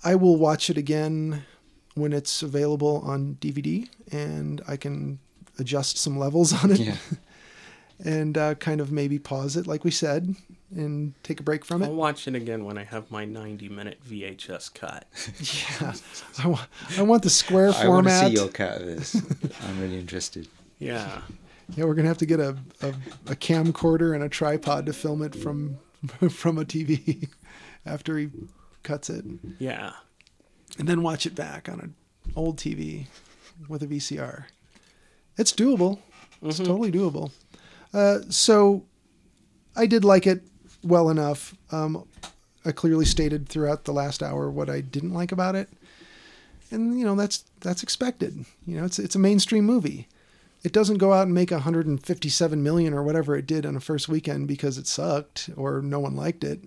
I will watch it again when it's available on DVD, and I can adjust some levels on it, Yeah. and uh, kind of maybe pause it, like we said, and take a break from it. I'll watch it again when I have my 90 minute VHS cut. Yeah, I want the square I want to format. see your cut of this. I'm really interested. Yeah. Yeah, we're gonna have to get a, a, a camcorder and a tripod to film it from from a TV after he cuts it, Yeah. and then watch it back on an old TV with a VCR. It's doable. It's totally doable. Uh, so I did like it well enough. Um, I clearly stated throughout the last hour what I didn't like about it, and you know that's that's expected. You know, it's it's a mainstream movie. It doesn't go out and make 157 million or whatever it did on a first weekend because it sucked or no one liked it.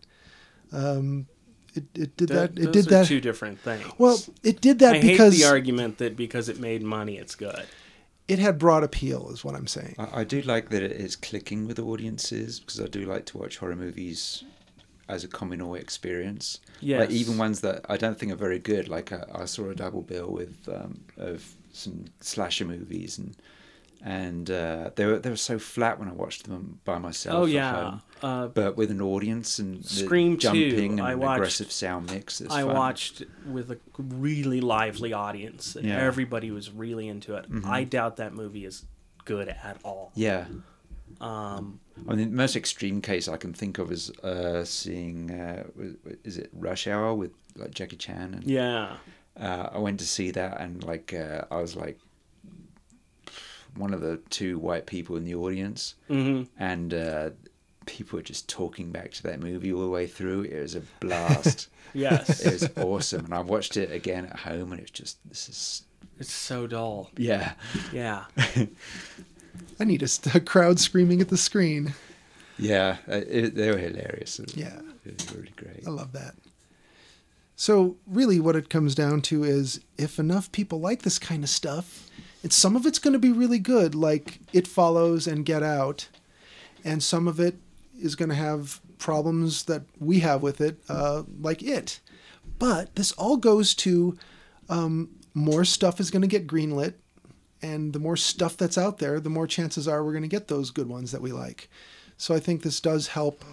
Um, it, it did that. Th- It those did are that. two different things. Well, it did that I hate because the argument that because it made money, it's good. It had broad appeal, is what I'm saying. I, I do like that it is clicking with audiences because I do like to watch horror movies as a communal experience. Yeah, Like even ones that I don't think are very good. Like uh, I saw a double bill with um, of some slasher movies and and uh, they were they were so flat when I watched them by myself. Oh at yeah. home. Uh, But with an audience and Scream 2, jumping and I watched- aggressive sound mix, I fun. watched with a really lively audience. and Yeah. Mm-hmm. Everybody was really into it. I doubt that movie is good at all. Yeah, Um, I mean, the most extreme case I can think of is uh, seeing uh, is it Rush Hour with like Jackie Chan and yeah. uh, I went to see that and like uh, I was like one of the two white people in the audience hmm and uh, people were just talking back to that movie all the way through. It was a blast. Yes. it was awesome, and I watched it again at home, and it's just this is it's so dull. yeah, Yeah. I need a, st- a crowd screaming at the screen. yeah. uh, It, they were hilarious. It Yeah. it was really great. I love that. So, really, what it comes down to is if enough people like this kind of stuff, and some of it's going to be really good, like It Follows and Get Out, and some of it is going to have problems that we have with it, uh, like It. But this all goes to um, more stuff is going to get greenlit, and the more stuff that's out there, the more chances are we're going to get those good ones that we like. So I think this does help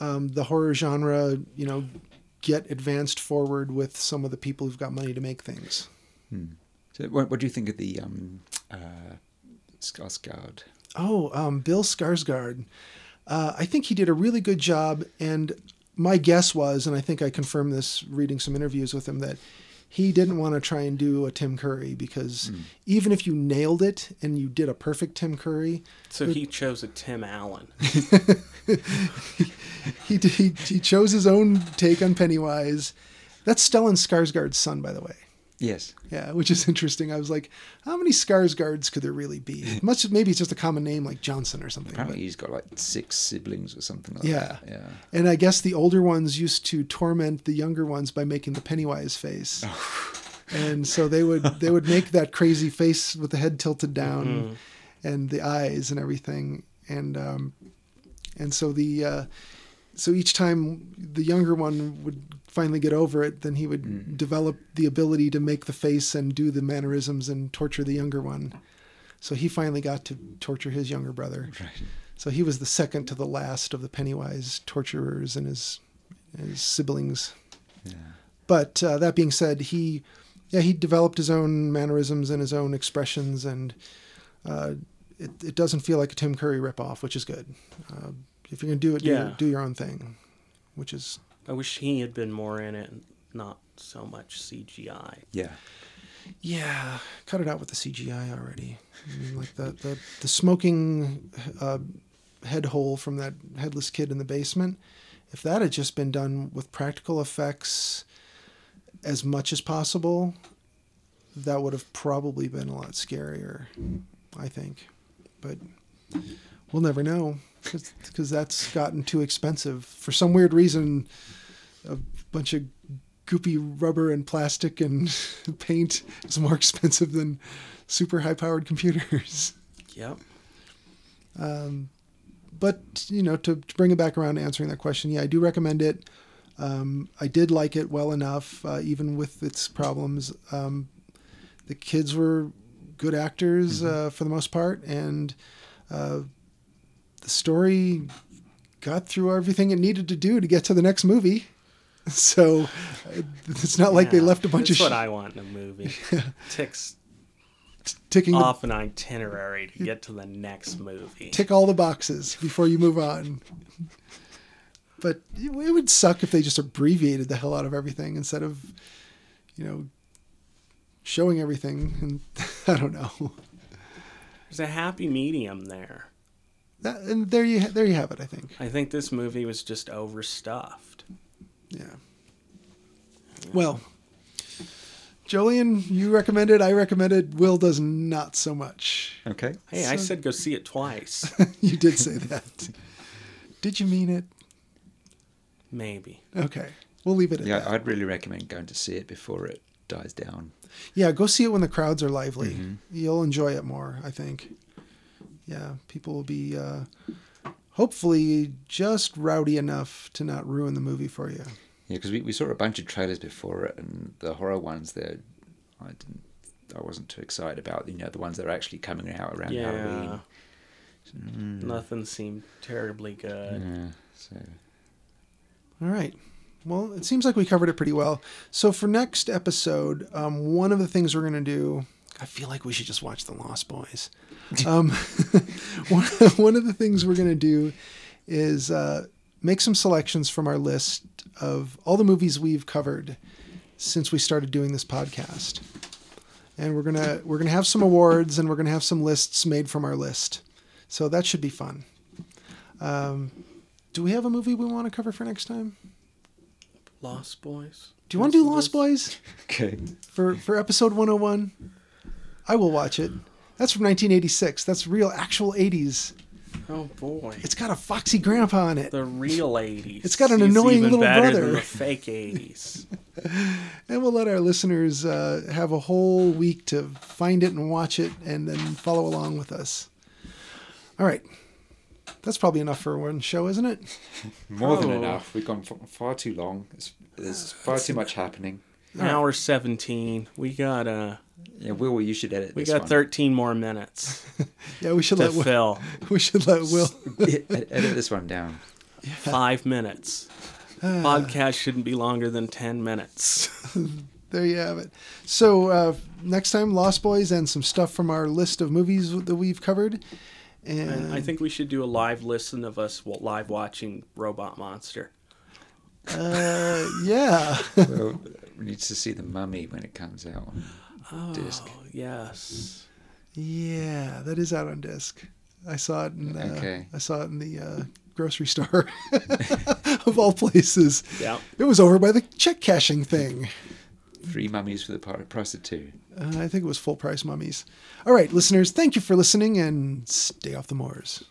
um, the horror genre, you know, get advanced forward with some of the people who've got money to make things. So, what, what do you think of the um, uh, Skarsgård? Oh, um, Bill Skarsgård. Uh, I think he did a really good job, and my guess was, and I think I confirmed this reading some interviews with him, that he didn't want to try and do a Tim Curry because even if you nailed it and you did a perfect Tim Curry, So he chose a Tim Allen. he he, he chose his own take on Pennywise. That's Stellan Skarsgård's son, by the way. Yes. Yeah, which is interesting. I was like, how many Skarsgårds could there really be? Much maybe it's just a common name like Johnson or something. Apparently, but- he's got like six siblings or something like Yeah. that. Yeah. and I guess the older ones used to torment the younger ones by making the Pennywise face. and so they would they would make that crazy face with the head tilted down and the eyes and everything. And um, and so the uh, so each time the younger one would finally get over it, then he would develop the ability to make the face and do the mannerisms and torture the younger one. So he finally got to torture his younger brother. Right. So he was the second to the last of the Pennywise torturers and his his siblings. Yeah. But uh, that being said, he yeah he developed his own mannerisms and his own expressions, and uh, it it doesn't feel like a Tim Curry ripoff, which is good. Uh, if you're gonna do it, do, Yeah. do your own thing, which is I wish he had been more in it, and not so much CGI. Yeah. Yeah, cut it out with the CGI already. I mean, like the the, the smoking uh, head hole from that headless kid in the basement. If that had just been done with practical effects as much as possible, that would have probably been a lot scarier. I think, but we'll never know because that's gotten too expensive for some weird reason. A bunch of goopy rubber and plastic and paint is more expensive than super high powered computers. Yep. But, you know, to, to bring it back around to answering that question, yeah, I do recommend it. Um, I did like it well enough, uh, even with its problems. Um, the kids were good actors uh, for the most part, and uh, the story got through everything it needed to do to get to the next movie. So it's not like they left a bunch That's of what sh- I want in a movie. Ticks ticking the off an itinerary to get to the next movie. tick all the boxes before you move on. But it it would suck if they just abbreviated the hell out of everything instead of, you know, showing everything. And I don't know. There's a happy medium there. That, and there you there you have it. I think. I think this movie was just overstuffed. Yeah. Well, Jolien, you recommended. I recommended. Will does not so much. Okay. Hey, I said go see it twice. you did say that. Did you mean it? Maybe. Okay. We'll leave it at Yeah, that. I'd really recommend going to see it before it dies down. Yeah, go see it when the crowds are lively. Mm-hmm. You'll enjoy it more, I think. Yeah, people will be uh, hopefully just rowdy enough to not ruin the movie for you. Yeah, because we, we saw a bunch of trailers before it, and the horror ones there, I didn't, I wasn't too excited about. You know, the ones that are actually coming out around Yeah. Halloween. Nothing seemed terribly good. Yeah, so All right. Well, it seems like we covered it pretty well. So for next episode, um, one of the things we're going to do, I feel like we should just watch The Lost Boys. Um, one, one of the things we're going to do is uh, make some selections from our list of all the movies we've covered since we started doing this podcast. And we're gonna we're gonna have some awards and we're gonna have some lists made from our list. So that should be fun. Um, do we have a movie we want to cover for next time? Lost Boys. Do you want to do Lost Boys okay. for for episode 101? I will watch it. That's from 1986. That's real, actual 80s. Oh boy. It's got a foxy grandpa in it. the real 80s. It's got an He's annoying even little better brother. Than the fake 80s. And we'll let our listeners uh, have a whole week to find it and watch it and then follow along with us. All right. That's probably enough for one show, isn't it? More than Oh. enough. We've gone far too long. It's, there's far too much happening. Hour 17. We got uh Yeah, Will, you should edit we this got one. 13 more minutes Yeah, we should to let Will, fill. we should let Will. Edit this one down. Five minutes. Podcast shouldn't be longer than 10 minutes. There you have it. So uh, next time, Lost Boys and some stuff from our list of movies that we've covered. And, And I think we should do a live listen of us live watching Robot Monster. uh, yeah, Well, we need to see the mummy when it comes out on disc. Oh, yes. yeah, that is out on disc. I saw it in. Uh, Okay. I saw it in the uh, grocery store, of all places. Yeah. It was over by the check cashing thing. Three mummies for the pri- price of two. Uh, I think it was full price mummies. All right, listeners, thank you for listening and stay off the moors.